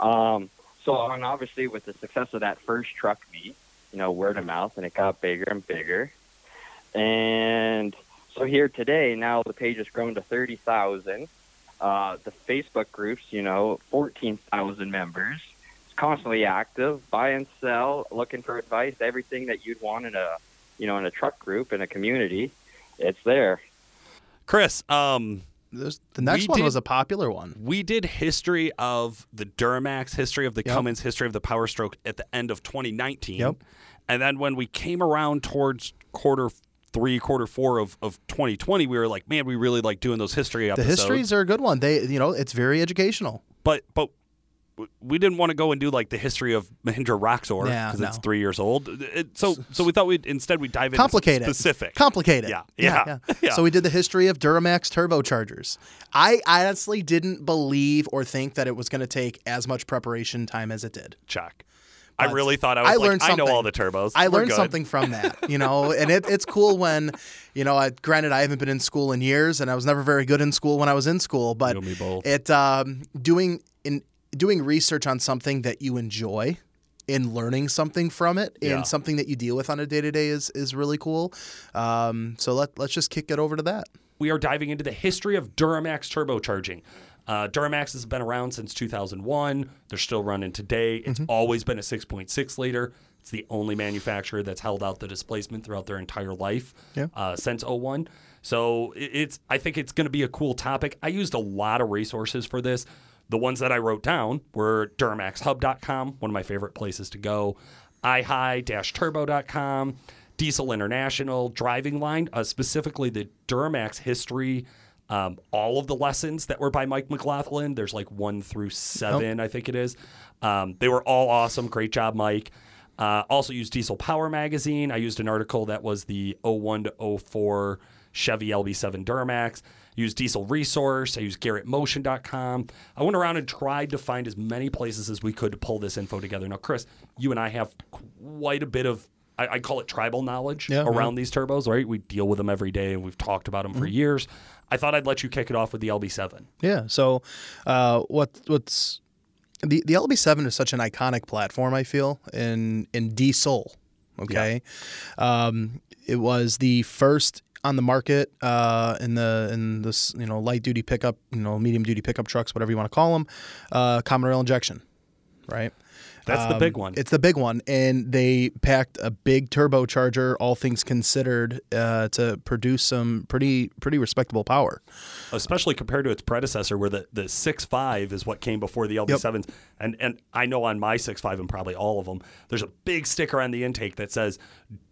Um, so, and obviously, with the success of that first truck meet, you know, word of mouth, and it got bigger and bigger. And so here today, now the page has grown to 30,000. Uh, the Facebook groups, you know, 14,000 members. It's constantly active, buy and sell, looking for advice, everything that you'd want in a, you know, in a truck group, in a community. It's there. Chris, um, the next one did- was a popular one. We did history of the Duramax, history of the Yep. Cummins, history of the Power Stroke at the end of 2019. Yep. And then when we came around towards quarter three, quarter four of, of 2020, we were like, man, we really like doing those history episodes. The histories are a good one. They, you know, it's very educational. but but w- we didn't want to go and do like the history of Mahindra Roxor Yeah, because it's three years old. It- so so we thought we'd instead we dive into some Complicated. specific, Complicated. Yeah, yeah, yeah. So we did the history of Duramax turbochargers. I honestly didn't believe or think that it was going to take as much preparation time as it did. Check. I really thought I was I like, learned I know something. all the turbos. I We're learned good. something from that, you know, and it, it's cool when, you know, I, granted I haven't been in school in years, and I was never very good in school when I was in school, but You and me both. it um, doing in doing research on something that you enjoy and learning something from it and Yeah. something that you deal with on a day to day is is really cool. Um, so let let's just kick it over to that. we are diving into the history of Duramax turbocharging. Uh, Duramax has been around since 2001. They're still running today. It's always been a 6.6 liter. It's the only manufacturer that's held out the displacement throughout their entire life Yeah. uh, since 01. So it's I think it's going to be a cool topic. I used a lot of resources for this. The ones that I wrote down were DuramaxHub.com, one of my favorite places to go, IHI-turbo.com, Diesel International, Driving Line, uh, specifically the Duramax history, um, all of the lessons that were by Mike McLaughlin. There's like one through seven, I think it is. Um, they were all awesome. Great job, Mike. Uh, also used Diesel Power Magazine. I used an article that was the 01 to 04 Chevy LB7 Duramax. Used Diesel Resource. I used GarrettMotion.com. I went around and tried to find as many places as we could to pull this info together. Now, Chris, you and I have quite a bit of, I, I call it tribal knowledge Yeah, around yeah. these turbos, right? We deal with them every day and we've talked about them for Mhm. years. I thought I'd let you kick it off with the LB7. Yeah. So, uh, what what's the the LB7 is such an iconic platform. I feel in in diesel. Okay, um, it was the first on the market uh, in the in this you know light duty pickup, you know medium duty pickup trucks, whatever you want to call them, uh, common rail injection, right? That's the big one. It's the big one, and they packed a big turbocharger, all things considered, uh, to produce some pretty pretty respectable power. especially compared to its predecessor, where the the six five is what came before the LB sevens. And and I know on my six five and probably all of them, there's a big sticker on the intake that says,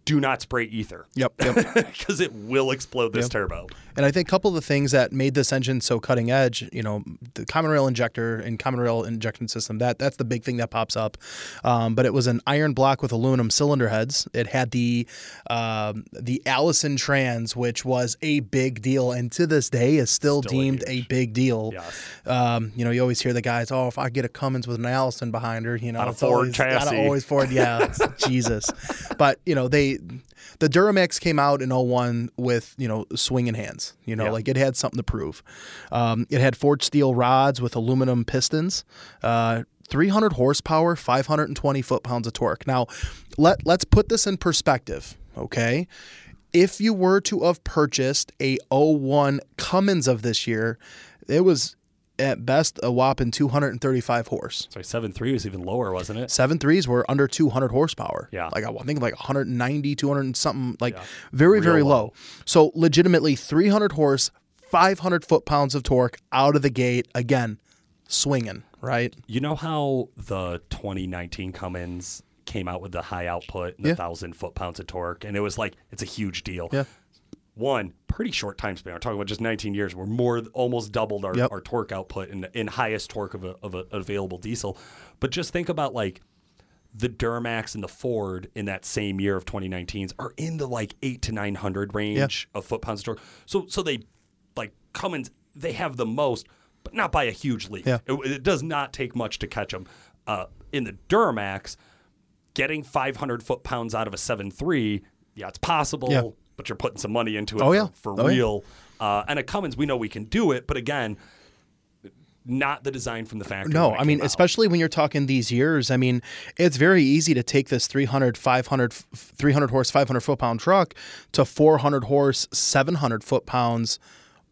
"Do not spray ether." Yep. Yep. because it will explode this Yep. turbo. And I think a couple of the things that made this engine so cutting edge, you know, the common rail injector and common rail injection system, that that's the big thing that pops up. Um, but it was an iron block with aluminum cylinder heads. It had the um, the Allison trans, which was a big deal, and to this day is still, deemed a big deal. Um, you know, you always hear the guys, "Oh, if I get a Cummins with an Allison behind her, you know, On a Ford always, chassis." always Ford, yeah, Jesus." But you know, they the Duramax came out in 01 with you know swinging hands. You know, Yeah. like it had something to prove. Um, it had forged steel rods with aluminum pistons. Uh, 300 horsepower, 520 foot pounds of torque. Now, let let's put this in perspective, okay? If you were to have purchased a 01 Cummins of this year, it was at best a whopping 235 horse. Sorry, seven three was even lower, wasn't it? Seven threes were under 200 horsepower. Yeah. Like I think like 190, 200 and something, like very, Real very low. low. So legitimately 300 horse, 500 foot pounds of torque out of the gate. Again, swinging, right? You know how the 2019 Cummins came out with the high output and the Yeah. thousand foot pounds of torque, and it was like it's a huge deal. Yeah. One pretty short time span. We're talking about just 19 years. We're more almost doubled our, Yep. our torque output in, in highest torque of a, of a available diesel. But just think about like the Duramax and the Ford in that same year of 2019s are in the like eight to 900 range of foot pounds of torque. So so they like Cummins they have the most, but not by a huge leap. Yeah. It, it does not take much to catch them. Uh, in the Duramax, getting 500 foot pounds out of a 7.3, yeah, it's possible, Yeah. But you're putting some money into it Oh, for, yeah. for Oh, yeah. real. Uh, and at Cummins, we know we can do it, but again, not the design from the factory. No, I mean, out. especially when you're talking these years, I mean, it's very easy to take this 300, 500, 300 horse, 500 foot pound truck to 400 horse, 700 foot pounds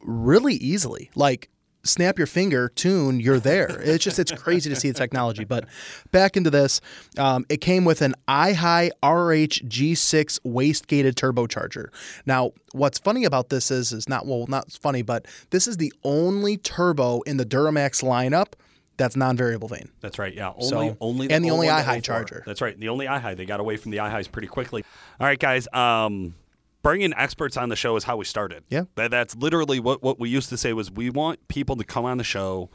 really easily. Like, snap your finger, tune, you're there. It's just, it's crazy to see the technology. But back into this, um, it came with an IHI RH G6 waste gated turbocharger. Now, what's funny about this is, is not, well, not funny, but this is the only turbo in the Duramax lineup that's non-variable vane. That's right. Yeah. Only, So- only and the only 01 to IHI charger. That's right. The only IHI. They got away from the IHIs pretty quickly. All right, guys. Um, bringing experts on the show is how we started. Yeah. That, that's literally what, what we used to say was we want people to come on the show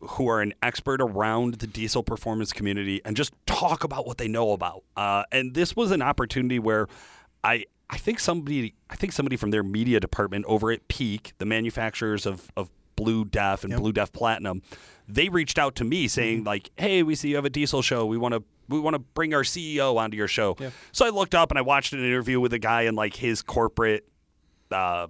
who are an expert around the diesel performance community and just talk about what they know about. Uh, and this was an opportunity where I I think somebody I think somebody from their media department over at Peak, the manufacturers of of Blue Def and Blue Def Platinum, they reached out to me saying like, "Hey, we see you have a diesel show. We want to we want to bring our CEO onto your show." So I looked up and I watched an interview with a guy in like his corporate uh,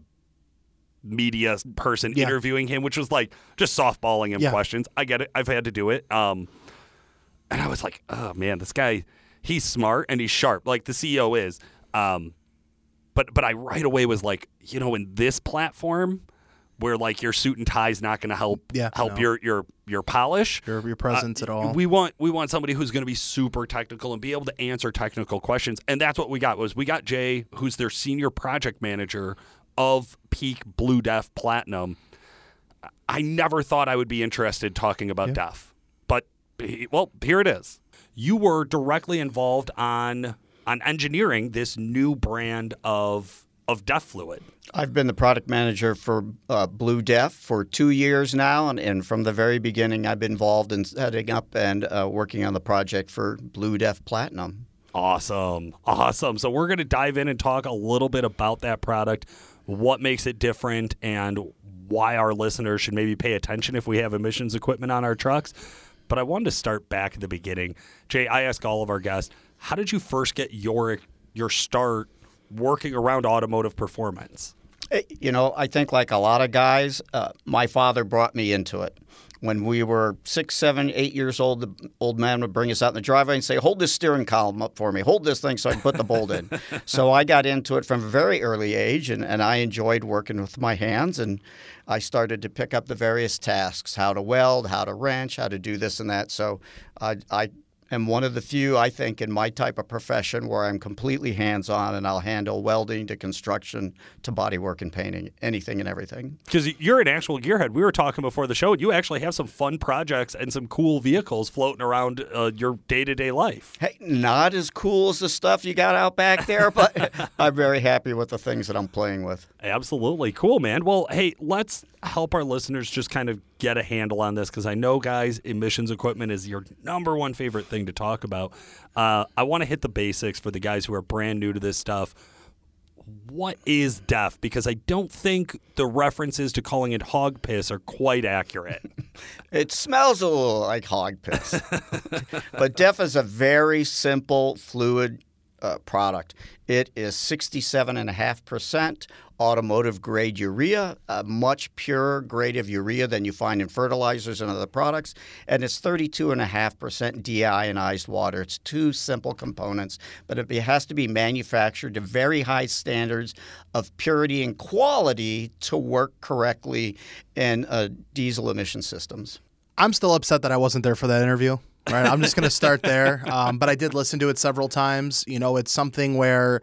media person Yeah. interviewing him, which was like just softballing him Yeah. questions. I get it. I've had to do it. Um, and I was like, oh man, this guy, he's smart and he's sharp, like the CEO is. Um, but but I right away was like, you know, in this platform where like your suit and tie is not going to help Yeah, help no. your your your polish, Your, your presence uh, at all. We want we want somebody who's going to be super technical and be able to answer technical questions, and that's what we got. Was we got Jay, who's their senior project manager of Peak Blue Def Platinum. I never thought I would be interested talking about DEF, but he- well, here it is. You were directly involved on on engineering this new brand of of DEF fluid. I've been the product manager for uh, Blue Def for two years now, and, and from the very beginning, I've been involved in setting up and uh, working on the project for Blue Def Platinum. Awesome. Awesome. So we're going to dive in and talk a little bit about that product, what makes it different, and why our listeners should maybe pay attention if we have emissions equipment on our trucks. But I wanted to start back at the beginning. Jay, I ask all of our guests, how did you first get your your start working around automotive performance? Eh, You know, I think like a lot of guys, uh, my father brought me into it. When we were six, seven, eight years old, the old man would bring us out in the driveway and say, "Hold this steering column up for me. Hold this thing so I can put the bolt in." so I got into it from a very early age, and, and I enjoyed working with my hands. And I started to pick up the various tasks: how to weld, how to wrench, how to do this and that. So I, I am one of the few, I think, in my type of profession where I'm completely hands on and I'll handle welding to construction to bodywork and painting, anything and everything. Because you're an actual gearhead. We were talking before the show, and you actually have some fun projects and some cool vehicles floating around uh, your day to day life. Hey, not as cool as the stuff you got out back there, but I'm very happy with the things that I'm playing with. Absolutely. Cool, man. Well, hey, let's help our listeners just kind of get a handle on this because I know, guys, emissions equipment is your number one favorite thing to talk about. Uh, I want to hit the basics for the guys who are brand new to this stuff. What is DEF? Because I don't think the references to calling it hog piss are quite accurate. It smells a little like hog piss. but DEF is a very simple fluid uh, product. It is 67.5% automotive grade urea, a much purer grade of urea than you find in fertilizers and other products, and it's 32.5% deionized water. It's two simple components, but it has to be manufactured to very high standards of purity and quality to work correctly in uh, diesel emission systems. I'm still upset that I wasn't there for that interview. Right, I'm just going to start there. Um, but I did listen to it several times. You know, it's something where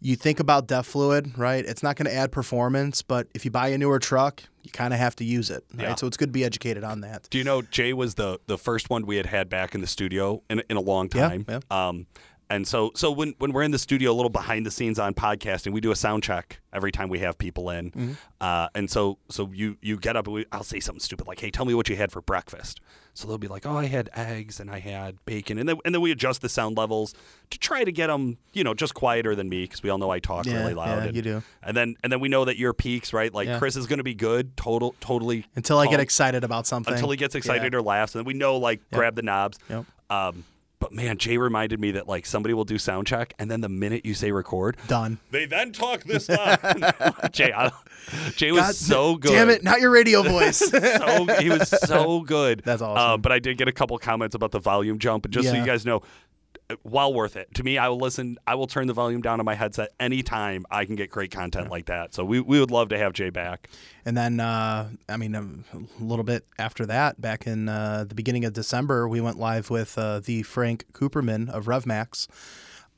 you think about DEF fluid, right? It's not going to add performance, but if you buy a newer truck, you kind of have to use it, right? Yeah. So it's good to be educated on that. Do you know Jay was the the first one we had had back in the studio in, in a long time? Yeah, time. Um, and so so when when we're in the studio, a little behind the scenes on podcasting, we do a sound check every time we have people in. Mhm. Uh, and so so you you get up and we, I'll say something stupid like, "Hey, tell me what you had for breakfast." So they'll be like, "Oh, I had eggs and I had bacon," and then and then we adjust the sound levels to try to get them, you know, just quieter than me because we all know I talk Yeah, really loud. yeah, and, you do. And then and then we know that your peaks, right? Like Yeah. Chris is going to be good, total totally Until I get excited about something. until he gets excited Yeah. or laughs, and then we know like Yep. grab the knobs. Yep. Um, but man, Jay reminded me that like somebody will do sound check, and then the minute you say record, Done. they then talk this loud. Jay, I, Jay was so good. Damn it, not your radio voice. so he was so good. That's awesome. Uh, but I did get a couple comments about the volume jump, and just so you guys know, uh, well worth it to me. I will listen. I will turn the volume down on my headset anytime I can get great content like that. So we we would love to have Jay back. And then, uh, I mean, um, a little bit after that, back in uh, the beginning of December, we went live with uh, the Frank Cooperman of RevMax.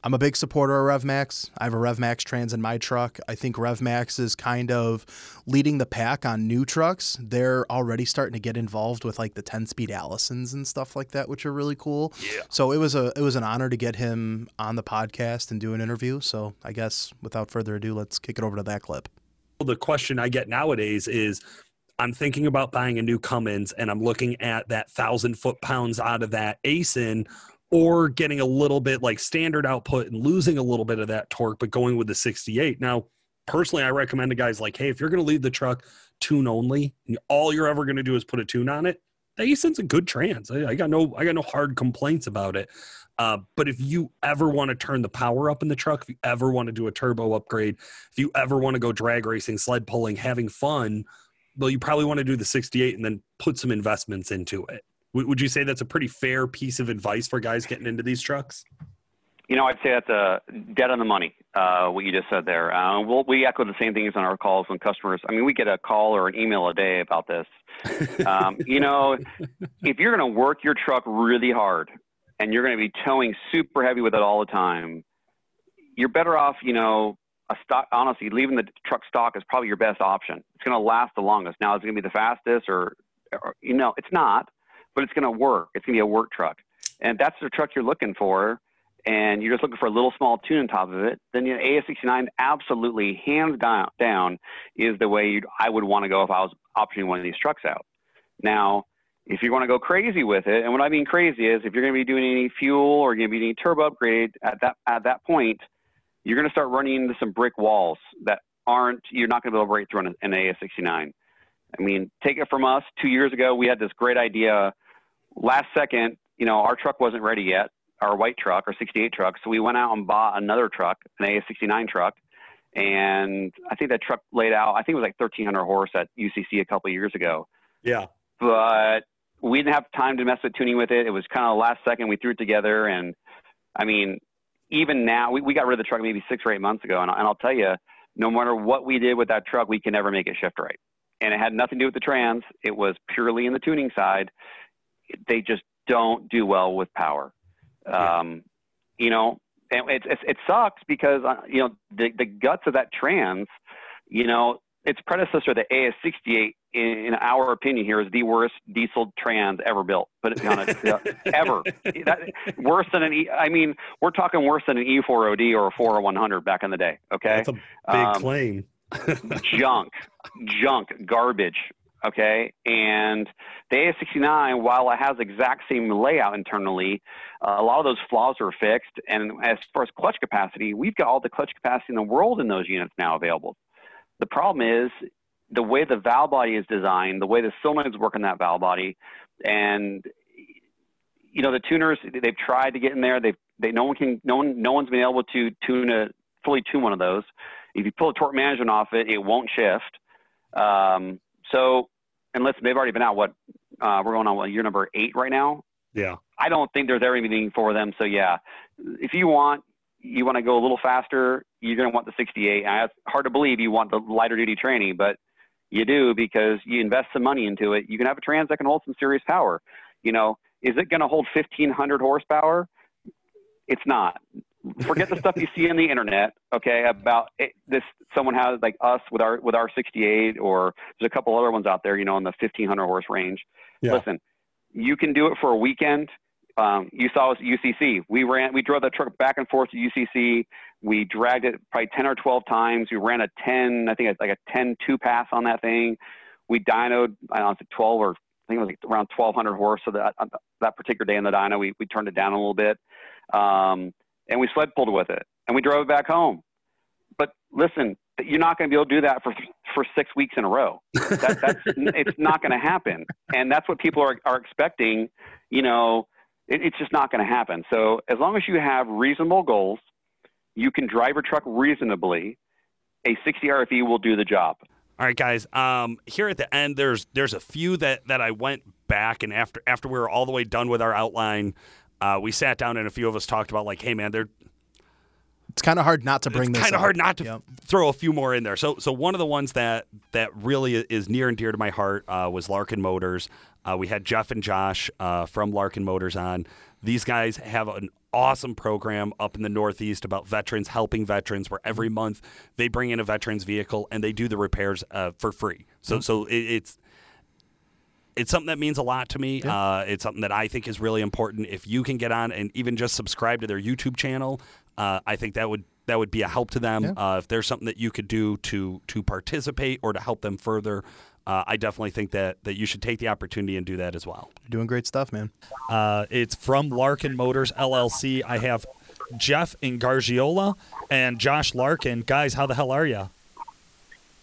I'm a big supporter of RevMax. I have a RevMax trans in my truck. I think RevMax is kind of leading the pack on new trucks. They're already starting to get involved with like the 10-speed Allisons and stuff like that, which are really cool. Yeah. So it was a it was an honor to get him on the podcast and do an interview. So I guess without further ado, let's kick it over to that clip. the question I get nowadays is I'm thinking about buying a new Cummins and I'm looking at that thousand foot pounds out of that Aisin or getting a little bit like standard output and losing a little bit of that torque, but going with the 68. Now, personally, I recommend to guys like, hey, if you're going to leave the truck tune only, and all you're ever going to do is put a tune on it, the Aisin's a good trans. I, I got no, I got no hard complaints about it. Uh, but if you ever want to turn the power up in the truck, if you ever want to do a turbo upgrade, if you ever want to go drag racing, sled pulling, having fun, well, you probably want to do the 68 and then put some investments into it. Would you say that's a pretty fair piece of advice for guys getting into these trucks? You know, I'd say that's a dead on the money. Uh, what you just said there. Uh, we'll, we echo the same things on our calls when customers. I mean, we get a call or an email a day about this. Um, you know, if you're going to work your truck really hard and you're going to be towing super heavy with it all the time, you're better off. You know, a stock. Honestly, leaving the truck stock is probably your best option. It's going to last the longest. Now, is it going to be the fastest, or, or you know, it's not, but it's going to work. It's going to be a work truck, and that's the truck you're looking for and you're just looking for a little small tune on top of it, then you know, AS69 absolutely hands down, down is the way I would want to go if I was optioning one of these trucks out. Now, if you want to go crazy with it, and what I mean crazy is if you're going to be doing any fuel or you're going to be doing any turbo upgrade at that at that point, you're going to start running into some brick walls that aren't you're not going to be able to break through an, an AS69. I mean, take it from us. Two years ago, we had this great idea. Last second, you know, our truck wasn't ready yet our white truck, our 68 truck. So we went out and bought another truck, an AS69 truck. And I think that truck laid out, I think it was like 1,300 horse at UCC a couple of years ago. Yeah. But we didn't have time to mess with tuning with it. It was kind of last second we threw it together. And I mean, even now, we, we got rid of the truck maybe six or eight months ago. And, and I'll tell you, no matter what we did with that truck, we can never make it shift right. And it had nothing to do with the trans. It was purely in the tuning side. They just don't do well with power. Um, you know, and it, it, it sucks because, uh, you know, the, the guts of that trans, you know, its predecessor, the AS68, in, in our opinion here, is the worst diesel trans ever built. Put it on it, uh, ever. That, worse than an E. I mean, we're talking worse than an E4OD or a 4R100 back in the day. Okay, That's a big Um, claim. junk, junk, garbage. Okay, and the AS69, while it has exact same layout internally, uh, a lot of those flaws are fixed. And as far as clutch capacity, we've got all the clutch capacity in the world in those units now available. The problem is the way the valve body is designed, the way the solenoids work in that valve body, and you know the tuners they've tried to get in there. They've They no one can no one no one's been able to tune a fully tune one of those. If you pull a torque management off it, it won't shift. Um, so, and listen, they've already been out. What uh, we're going on what, year number eight right now. Yeah. I don't think there's ever anything for them. So yeah, if you want you want to go a little faster, you're going to want the 68. And it's hard to believe you want the lighter duty training, but you do because you invest some money into it. You can have a trans that can hold some serious power. You know, is it going to hold 1500 horsepower? It's not. Forget the stuff you see on the internet. Okay, about it, this. Someone has like us with our with our 68, or there's a couple other ones out there. You know, in the 1500 horse range. Yeah. Listen, you can do it for a weekend. Um, you saw us at UCC. We ran, we drove the truck back and forth to UCC. We dragged it probably 10 or 12 times. We ran a 10, I think it's like a 10 two pass on that thing. We dynoed, I don't know, 12 or I think it was like around 1200 horse. So that, that particular day in the dyno, we, we turned it down a little bit. Um, and we sled pulled with it and we drove it back home. But listen, you're not going to be able to do that for for six weeks in a row. That, that's it's not going to happen, and that's what people are are expecting. You know, it, it's just not going to happen. So as long as you have reasonable goals, you can drive your truck reasonably. A 60 RFE will do the job. All right, guys. Um, here at the end, there's there's a few that that I went back and after after we were all the way done with our outline, uh, we sat down and a few of us talked about like, hey man, they're It's kind of hard not to bring it's this. kind of hard not to Yep. throw a few more in there. So, so one of the ones that that really is near and dear to my heart uh, was Larkin Motors. Uh, we had Jeff and Josh uh, from Larkin Motors on. These guys have an awesome program up in the Northeast about veterans helping veterans, where every month they bring in a veterans vehicle and they do the repairs uh, for free. So, Mhm. so it, it's it's something that means a lot to me. Uh, it's something that I think is really important. If you can get on and even just subscribe to their YouTube channel, uh, I think that would that would be a help to them. Yeah. Uh, if there's something that you could do to to participate or to help them further, uh, I definitely think that that you should take the opportunity and do that as well. You're doing great stuff, man. Uh, it's from Larkin Motors LLC. I have Jeff in Gargiola and Josh Larkin. Guys, how the hell are you?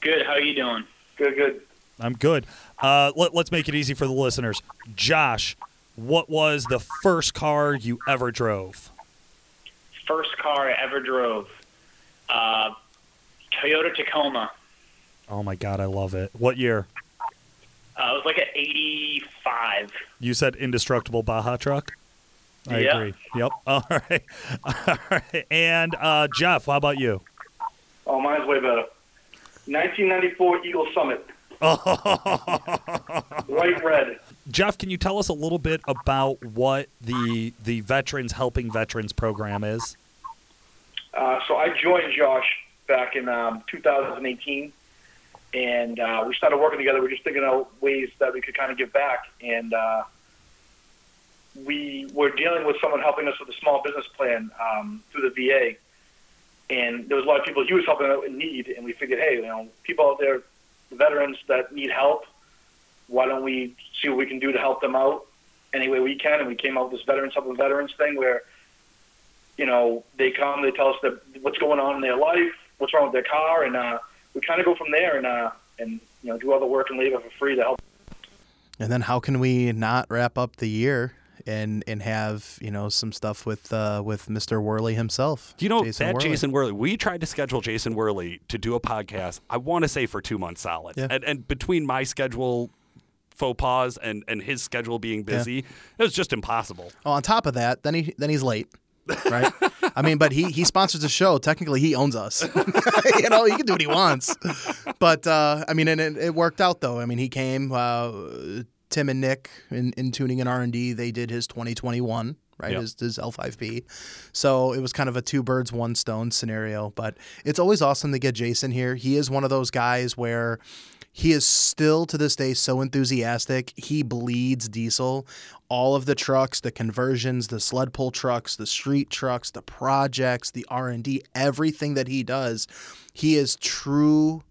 Good. How are you doing? Good. Good. I'm good. Uh, let, let's make it easy for the listeners. Josh, what was the first car you ever drove? First car I ever drove. Uh, Toyota Tacoma. Oh my God, I love it. What year? Uh, it was like an '85. You said indestructible Baja truck. I Yeah. agree. Yep. All right. All right. And uh, Jeff, how about you? Oh, mine's way better. 1994 Eagle Summit, white red. Jeff, can you tell us a little bit about what the the Veterans Helping Veterans program is? Uh, so I joined Josh back in um, 2018, and uh, we started working together. We are just thinking of ways that we could kind of give back, and uh, we were dealing with someone helping us with a small business plan um, through the VA. And there was a lot of people he was helping out in need, and we figured, hey, you know, people out there, veterans that need help, why don't we see what we can do to help them out any way we can? And we came out with this veterans helping veterans thing where you know, they come, they tell us that what's going on in their life, what's wrong with their car, and uh, we kind of go from there and uh, and you know do all the work and labor for free to help. And then how can we not wrap up the year and and have you know some stuff with uh, with Mr. Worley himself? Do you know Jason that Worley. Jason Worley? We tried to schedule Jason Worley to do a podcast. I want to say for two months solid, Yeah. and, and between my schedule faux pas and and his schedule being Yeah. busy, it was just impossible. Oh, on top of that, then he then he's late, right? I mean, but he he sponsors the show. Technically, he owns us. you know, he can do what he wants. But uh, I mean, and it, it worked out though. I mean, he came. Uh, Tim and Nick in, in tuning in R and D, they did his 2021. Right, Yep. his, his L5P. So it was kind of a two birds, one stone scenario. But it's always awesome to get Jason here. He is one of those guys where he is still to this day so enthusiastic. He bleeds diesel. All of the trucks, the conversions, the sled pull trucks, the street trucks, the projects, the R and D, everything that he does, he is true,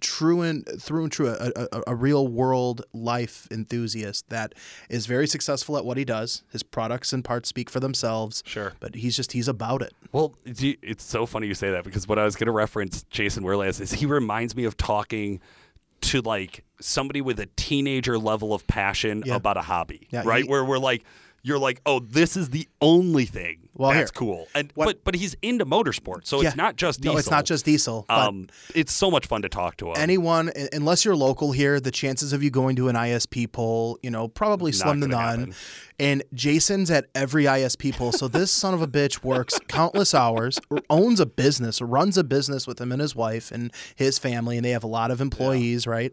true and through and true, a, a, a real world life enthusiast that is very successful at what he does. His products and parts speak for themselves. Sure, but he's just he's about it. Well, it's so funny you say that because what I was going to reference Jason Worley as is he reminds me of talking to like somebody with a teenager level of passion Yeah. about a hobby, Yeah, right? he- Where we're like, you're like, oh, this is the only thing Well, that's here. cool. And but but he's into motorsports, so Yeah. it's not just diesel. No, it's not just diesel. Um, it's so much fun to talk to him. anyone, unless you're local here, the chances of you going to an ISP poll, you know, probably Not slim to none. happen. And Jason's at every ISP poll. So this son of a bitch works countless hours, owns a business, runs a business with him and his wife and his family, and they have a lot of employees, right?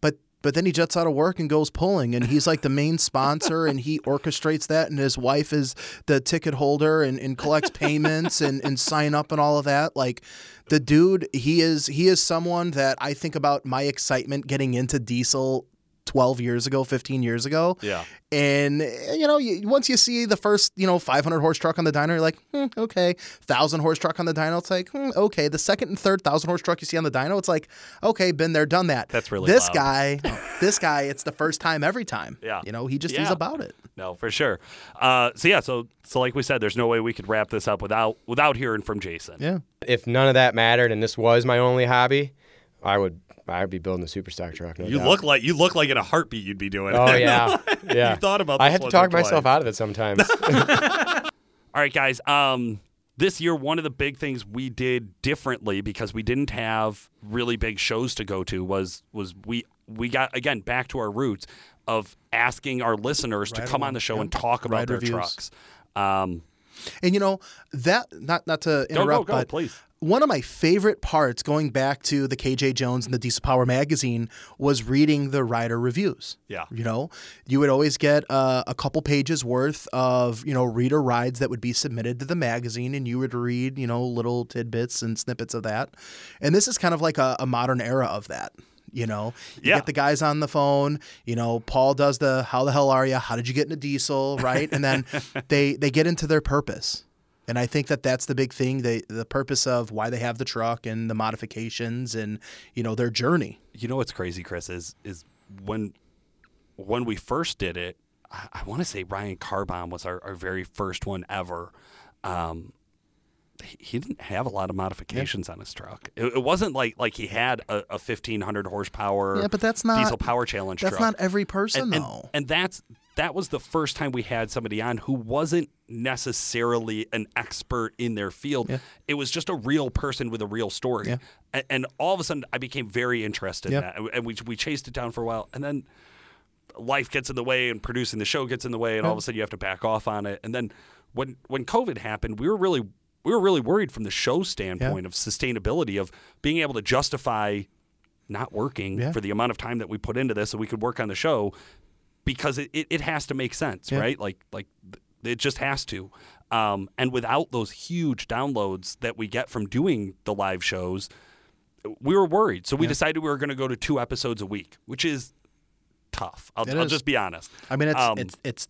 But but then he jets out of work and goes pulling, and he's like the main sponsor, and he orchestrates that, and his wife is the ticket holder and, and collects payments and, and sign up and all of that. Like the dude, he is he is someone that I think about my excitement getting into diesel 12 years ago, 15 years ago. Yeah. And you know, you, once you see the first, you know, 500 horse truck on the dyno, you're like, hmm, okay. Thousand horse truck on the dyno, it's like, hmm, okay. The second and third thousand horse truck you see on the dyno, it's like, okay, been there, done that. That's really this loud. guy. this guy, it's the first time every time. Yeah. you know, he just is Yeah. about it. No, for sure. Uh, so yeah, so so like we said, there's no way we could wrap this up without without hearing from Jason. Yeah. If none of that mattered and this was my only hobby, I would I'd be building a superstock truck. No You doubt. look like you look like in a heartbeat you'd be doing. Oh it. yeah, yeah. you thought about. I this had to talk myself out of it sometimes. All right, guys. Um, this year, one of the big things we did differently because we didn't have really big shows to go to was was we we got again back to our roots of asking our listeners to come on on. the show Yep. and talk about Ride their reviews. trucks. Um, And you know that not not to Go, go, interrupt, go, but please. One of my favorite parts going back to the KJ Jones and the Diesel Power magazine was reading the rider reviews. Yeah. You know, you would always get uh, a couple pages worth of, you know, reader rides that would be submitted to the magazine and you would read, you know, little tidbits and snippets of that. And this is kind of like a, a modern era of that. You know, you Yeah. get the guys on the phone. You know, Paul does the "How the hell are you? How did you get into diesel?" Right, and then they they get into their purpose. And I think that that's the big thing. They the purpose of why they have the truck and the modifications and you know their journey. you know what's crazy, Chris, is is when when we first did it, I, I want to say Ryan Carbon was our, our very first one ever. Um, he, didn't have a lot of modifications on his truck. It, it wasn't like like he had a, a fifteen hundred horsepower Yeah, but that's not- diesel power challenge. that's truck. not every person, and, and- though. and that's that was the first time we had somebody on who wasn't necessarily an expert in their field. It was just a real person with a real story. Yeah. And, and all of a sudden, I became very interested Yeah. in that. And- we, we chased it down for a while. And then life gets in the way and producing the show gets in the way. And all of a sudden, you have to back off on it. And then when, when COVID happened, we were really. We were really worried from the show standpoint of sustainability of being able to justify not working Yeah. for the amount of time that we put into this so we could work on the show because it, it, it has to make sense, Yeah. right? Like like it just has to. Um, and without those huge downloads that we get from doing the live shows, we were worried. So we Yeah. decided we were going to go to two episodes a week, which is tough. I'll, I'll is. just be honest. I mean, it's Um, it's it's.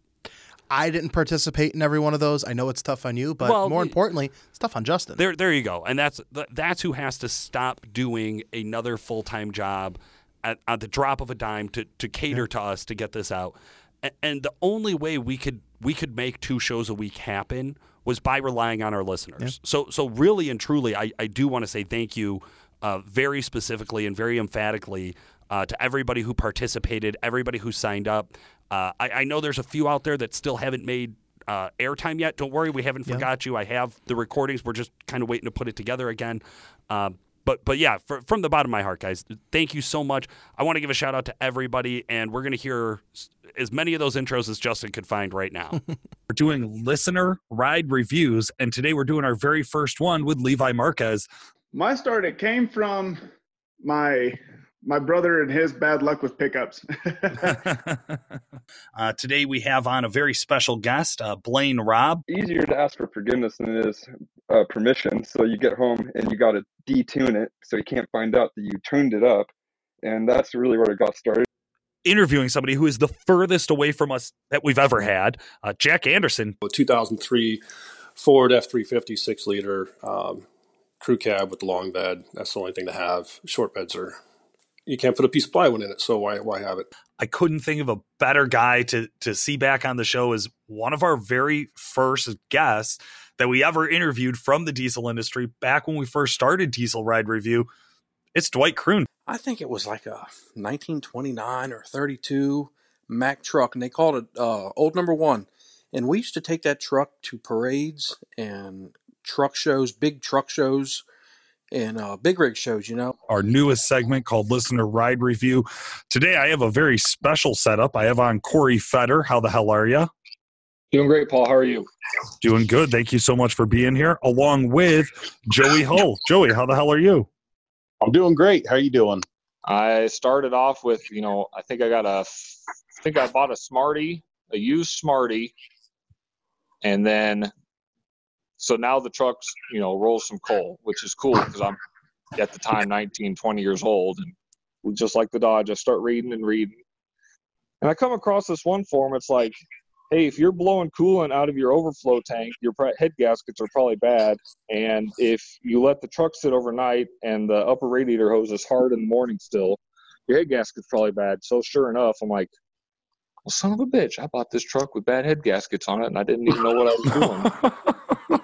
I didn't participate in every one of those. I know it's tough on you, but Well, more importantly, it's tough on Justin. There, there you go, and that's that's who has to stop doing another full time job at, at the drop of a dime to, to cater to us to get this out. And the only way we could we could make two shows a week happen was by relying on our listeners. So so really and truly, I, I do want to say thank you uh, very specifically and very emphatically uh, to everybody who participated, everybody who signed up. Uh, I, I know there's a few out there that still haven't made uh, airtime yet. Don't worry, we haven't Yeah. forgot you. I have the recordings. We're just kind of waiting to put it together again. Um, but but yeah, for, from the bottom of my heart, guys, thank you so much. I want to give a shout out to everybody, and we're gonna hear as many of those intros as Justin could find right now. We're doing listener ride reviews, and today we're doing our very first one with Levi Marquez. My start it came from my my brother and his bad luck with pickups. Uh, today we have on a very special guest, uh, Blaine Robb. easier to ask for forgiveness than it is uh, permission. So you get home and you got to detune it so you can't find out that you tuned it up. And that's really where it got started. Interviewing somebody who is the furthest away from us that we've ever had, uh, Jack Anderson. A 2003 Ford F350 six liter um, crew cab with the long bed. That's the only thing to have. Short beds are you can't put a piece of plywood in it, so why why have it? I couldn't think of a better guy to to see back on the show as one of our very first guests that we ever interviewed from the diesel industry back when we first started Diesel Ride Review. It's Dwight Kroon. I think it was like a 1929 or 32 Mack truck, and they called it uh, old number one. And we used to take that truck to parades and truck shows, big truck shows, and uh, big rig shows, you know. our newest segment called Listener Ride Review. Today, I have a very special setup. I have on Corey Fetter. How the hell are you? Doing great, Paul. How are you? Doing good. Thank you so much for being here, along with Joey Hull. Joey, how the hell are you? I'm doing great. How are you doing? I started off with, you know, I think I got a, I think I bought a Smarty, a used Smarty, and then, so now the truck's, you know, rolls some coal, which is cool because I'm at the time 19, 20 years old, and just like the Dodge, I start reading and reading, and I come across this one form. It's like, hey, if you're blowing coolant out of your overflow tank, your head gaskets are probably bad. And if you let the truck sit overnight and the upper radiator hose is hard in the morning still, your head gasket's probably bad. So sure enough, I'm like, well, son of a bitch, I bought this truck with bad head gaskets on it, and I didn't even know what I was doing.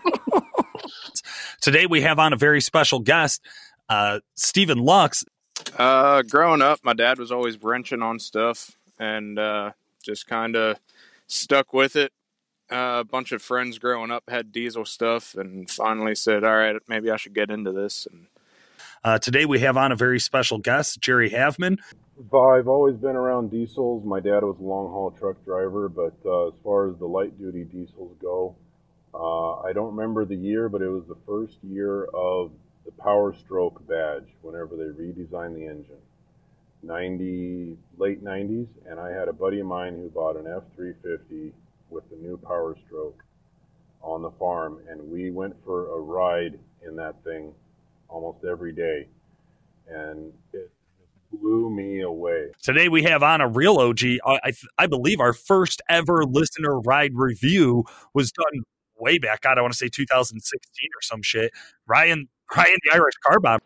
Today, we have on a very special guest, uh, Stephen Lux. Uh, growing up, my dad was always wrenching on stuff, and uh, just kind of stuck with it. Uh, a bunch of friends growing up had diesel stuff, and finally said, "All right, maybe I should get into this." And Uh, today, we have on a very special guest, Jerry Havman. I've always been around diesels. My dad was a long haul truck driver, but uh, as far as the light duty diesels go, uh, I don't remember the year, but it was the first year of the Power Stroke badge whenever they redesigned the engine. 90 late 90s and I had a buddy of mine who bought an F350 with the new Power Stroke on the farm and we went for a ride in that thing almost every day and it blew me away. Today, we have on a real OG. I, I, believe our first ever listener ride review was done way back. God, I want to say 2016 or some shit. Ryan, Ryan, the Irish Car Bomb.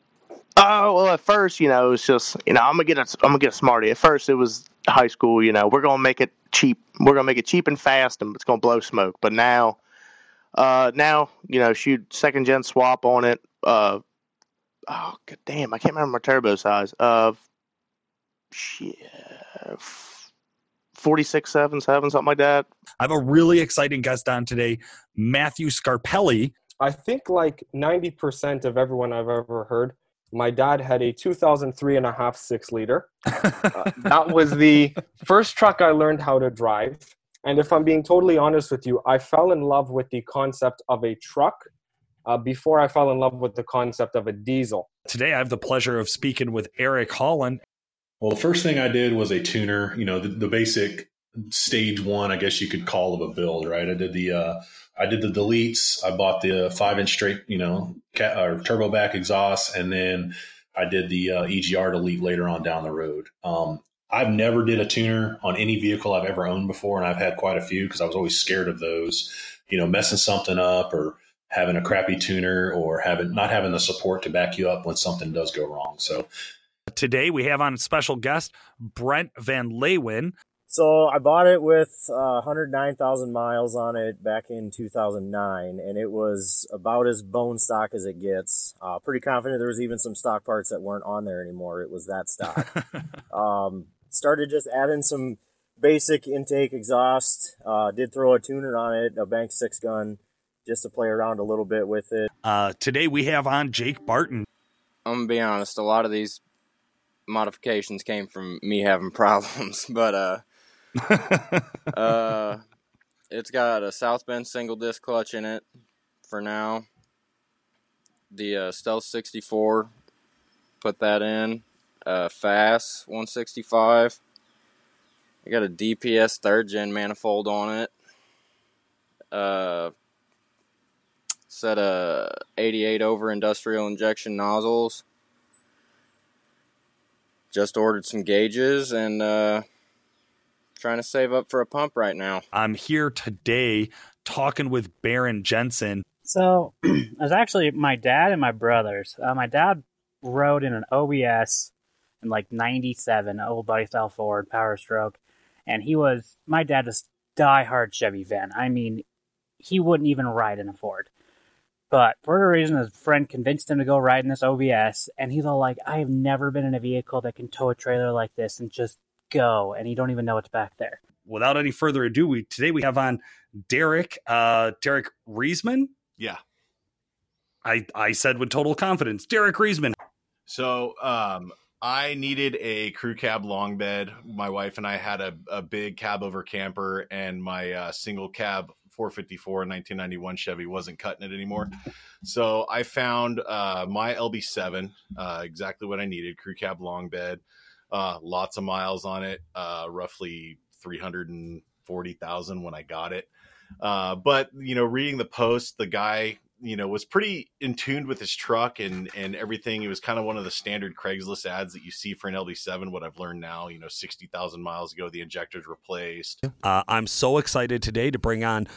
Oh well, at first, you know, it's just you know, I'm gonna get a, I'm gonna get a smarty. At first, it was high school. You know, we're gonna make it cheap. We're gonna make it cheap and fast, and it's gonna blow smoke. But now, uh, now you know, shoot second gen swap on it. Uh, oh god damn, I can't remember my turbo size. Uh, shit, forty six seven seven something like that. I have a really exciting guest on today, Matthew Scarpelli. I think like 90% of everyone I've ever heard, my dad had a 2003 and a half six liter. Uh, that was the first truck I learned how to drive. And if I'm being totally honest with you, I fell in love with the concept of a truck uh, before I fell in love with the concept of a diesel. Today, I have the pleasure of speaking with Eric Holland. Well, the first thing I did was a tuner, you know, the, the basic stage one, I guess you could call of a build, right? I did the, uh, I did the deletes. I bought the five inch straight, you know, or turbo back exhaust, and then I did the uh, EGR delete later on down the road. Um, I've never did a tuner on any vehicle I've ever owned before, and I've had quite a few because I was always scared of those, you know, messing something up or having a crappy tuner or having not having the support to back you up when something does go wrong. So Today, we have on special guest Brent Van Leeuwen. So I bought it with uh, 109,000 miles on it back in 2009, and it was about as bone stock as it gets. Uh, pretty confident there was even some stock parts that weren't on there anymore. It was that stock. um, started just adding some basic intake exhaust. Uh, did throw a tuner on it, a Banks Six-Gun, just to play around a little bit with it. Uh, today, we have on Jake Barton. I'm gonna be honest. A lot of these modifications came from me having problems, but uh, it's got a South Bend single disc clutch in it for now. The uh, Stealth 64, put that in. Uh, FASS 165. I got a DPS third gen manifold on it. Uh, set a 88 over industrial injection nozzles. Just ordered some gauges and uh, trying to save up for a pump right now. I'm here today talking with Baron Jensen. So it was actually my dad and my brothers. Uh, my dad rode in an OBS in like 97, old buddy style Ford, Power Stroke. And he was, my dad was diehard Chevy fan. I mean, he wouldn't even ride in a Ford. But for whatever reason, his friend convinced him to go ride in this OBS. And he's all like, I have never been in a vehicle that can tow a trailer like this and just go. And you don't even know what's back there. without any further ado, we today we have on Derek, uh, Derek Riesman. Yeah. I I said with total confidence, Derek Riesman. So um, I needed a crew cab long bed. My wife and I had a, a big cab over camper, and my uh, single cab 454 1991 Chevy wasn't cutting it anymore. So I found uh, my LB7, uh, exactly what I needed crew cab long bed, uh, lots of miles on it, uh, roughly 340,000 when I got it. Uh, but you know, reading the post, the guy you know was pretty in tune with his truck and and everything. It was kind of one of the standard Craigslist ads that you see for an LB7, What I've learned now, you know, sixty thousand miles ago, the injectors replaced. Uh, I'm so excited today to bring on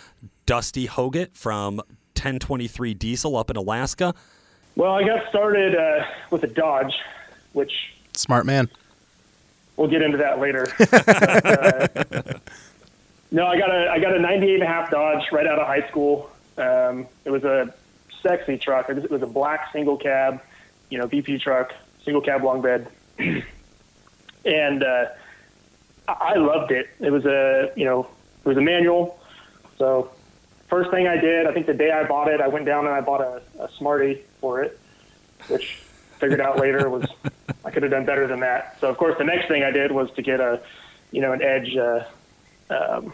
Dusty Hoggett from 1023 Diesel up in Alaska. Well, I got started uh, with a Dodge, which Smart man. We'll get into that later. But, uh, no, I got a I got a 98 and a half Dodge right out of high school. Um, it was a sexy truck. It was, it was a black single cab, you know, BP truck, single cab long bed, and uh, I I loved it. It was a you know it was a manual. So first thing I did, I think the day I bought it, I went down and I bought a, a Smarty for it, which figured out later was I could have done better than that. So of course the next thing I did was to get a you know an Edge. Uh, um,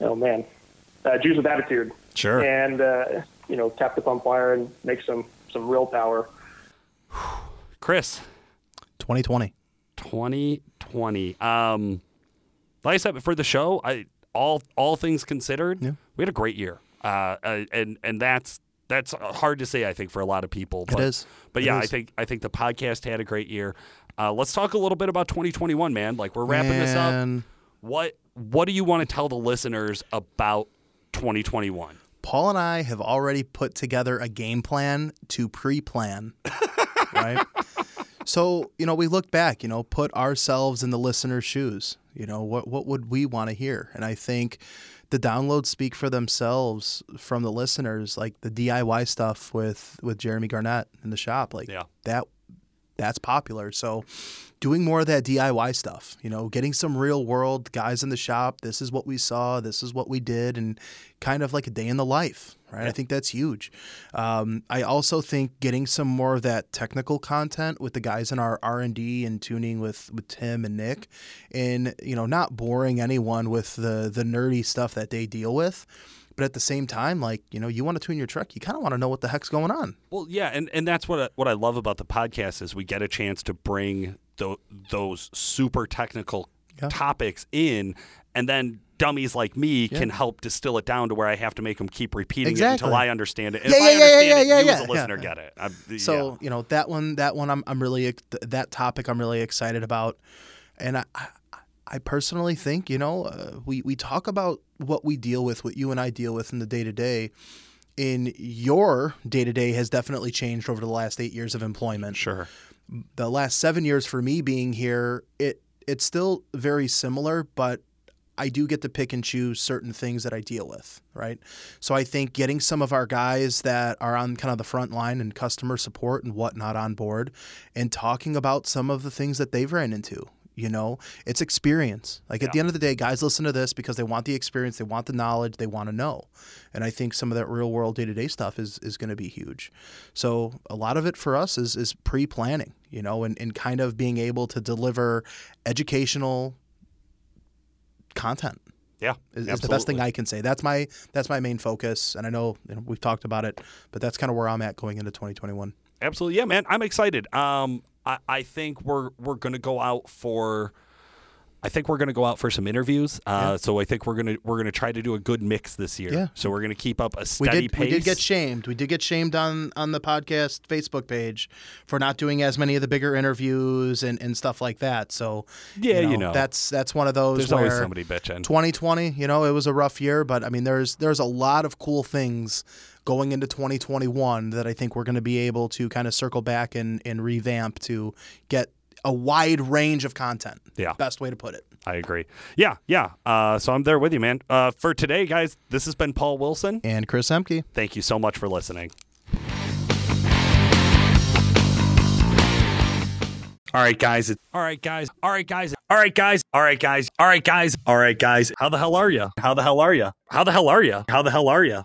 oh man, uh, Juice with Attitude. Sure. And uh, you know tap the pump wire and make some some real power. Chris, 2020. 2020. Um, like I said before the show, I all all things considered, yeah. we had a great year. Uh, uh, and and that's that's hard to say. I think for a lot of people. It But, is. But It yeah, I think I think the podcast had a great year. Uh, let's talk a little bit about 2021, man. Like we're wrapping this up. What what do you want to tell the listeners about 2021? Paul and I have already put together a game plan to pre-plan, right? So, you know, we look back, you know, put ourselves in the listener's shoes. You know, what what would we want to hear? And I think the downloads speak for themselves from the listeners, like the DIY stuff with with Jeremy Garnett in the shop, like Yeah. that that's popular. So doing more of that DIY stuff, you know, getting some real world guys in the shop. This is what we saw. This is what we did, and kind of like a day in the life, right? I think that's huge. Um, I also think getting some more of that technical content with the guys in our R and D and tuning with with Tim and Nick, and you know, not boring anyone with the the nerdy stuff that they deal with. But at the same time, like you know, you want to tune your truck, you kind of want to know what the heck's going on. Well, yeah, and, and that's what I, what I love about the podcast is we get a chance to bring tho- those super technical topics in, and then dummies like me Yeah. can help distill it down to where I have to make them keep repeating Exactly. it until I understand it. And Yeah, if yeah, yeah, understand yeah, it, yeah, you as a listener yeah. get it. I'm, So yeah. you know that one, that one, I'm I'm really that topic I'm really excited about, and I I, personally think you know uh, we we talk about what we deal with, what you and I deal with in the day to day. In your day to day has definitely changed over the last eight years of employment. Sure. The last seven years for me being here, it it's still very similar, but I do get to pick and choose certain things that I deal with, right? So I think getting some of our guys that are on kind of the front line and customer support and whatnot on board and talking about some of the things that they've ran into. You know, it's experience. Like at the end of the day, guys listen to this because they want the experience, they want the knowledge, they want to know. And I think some of that real world day to day stuff is is going to be huge. So a lot of it for us is is pre planning, you know, and, and kind of being able to deliver educational content. Yeah, is, is the best thing I can say. That's my that's my main focus, and I know, you know we've talked about it, but that's kind of where I'm at going into 2021. Absolutely, yeah, man. I'm excited. Um, I, I think we're we're gonna go out for. I think we're gonna go out for some interviews. Uh, Yeah. So I think we're gonna we're gonna try to do a good mix this year. Yeah. So we're gonna keep up a We steady did pace. we did get shamed. We did get shamed on on the podcast Facebook page for not doing as many of the bigger interviews and, and stuff like that. So Yeah, you know. that's that's one of those. There's always somebody bitching. 2020, you know, it was a rough year, but I mean, there's there's a lot of cool things going into 2021 that I think we're going to be able to kind of circle back and and revamp to get a wide range of content. Yeah. best way to put it. I agree. Yeah, yeah. Uh, so I'm there with you, man. Uh, for today, guys, this has been Paul Wilson and Chris Emke. Thank you so much for listening. All right, guys. All right, guys. All right, guys. All right, guys. All right, guys. All right, guys. All right, guys. How the hell are you? How the hell are you? How the hell are you? How the hell are you?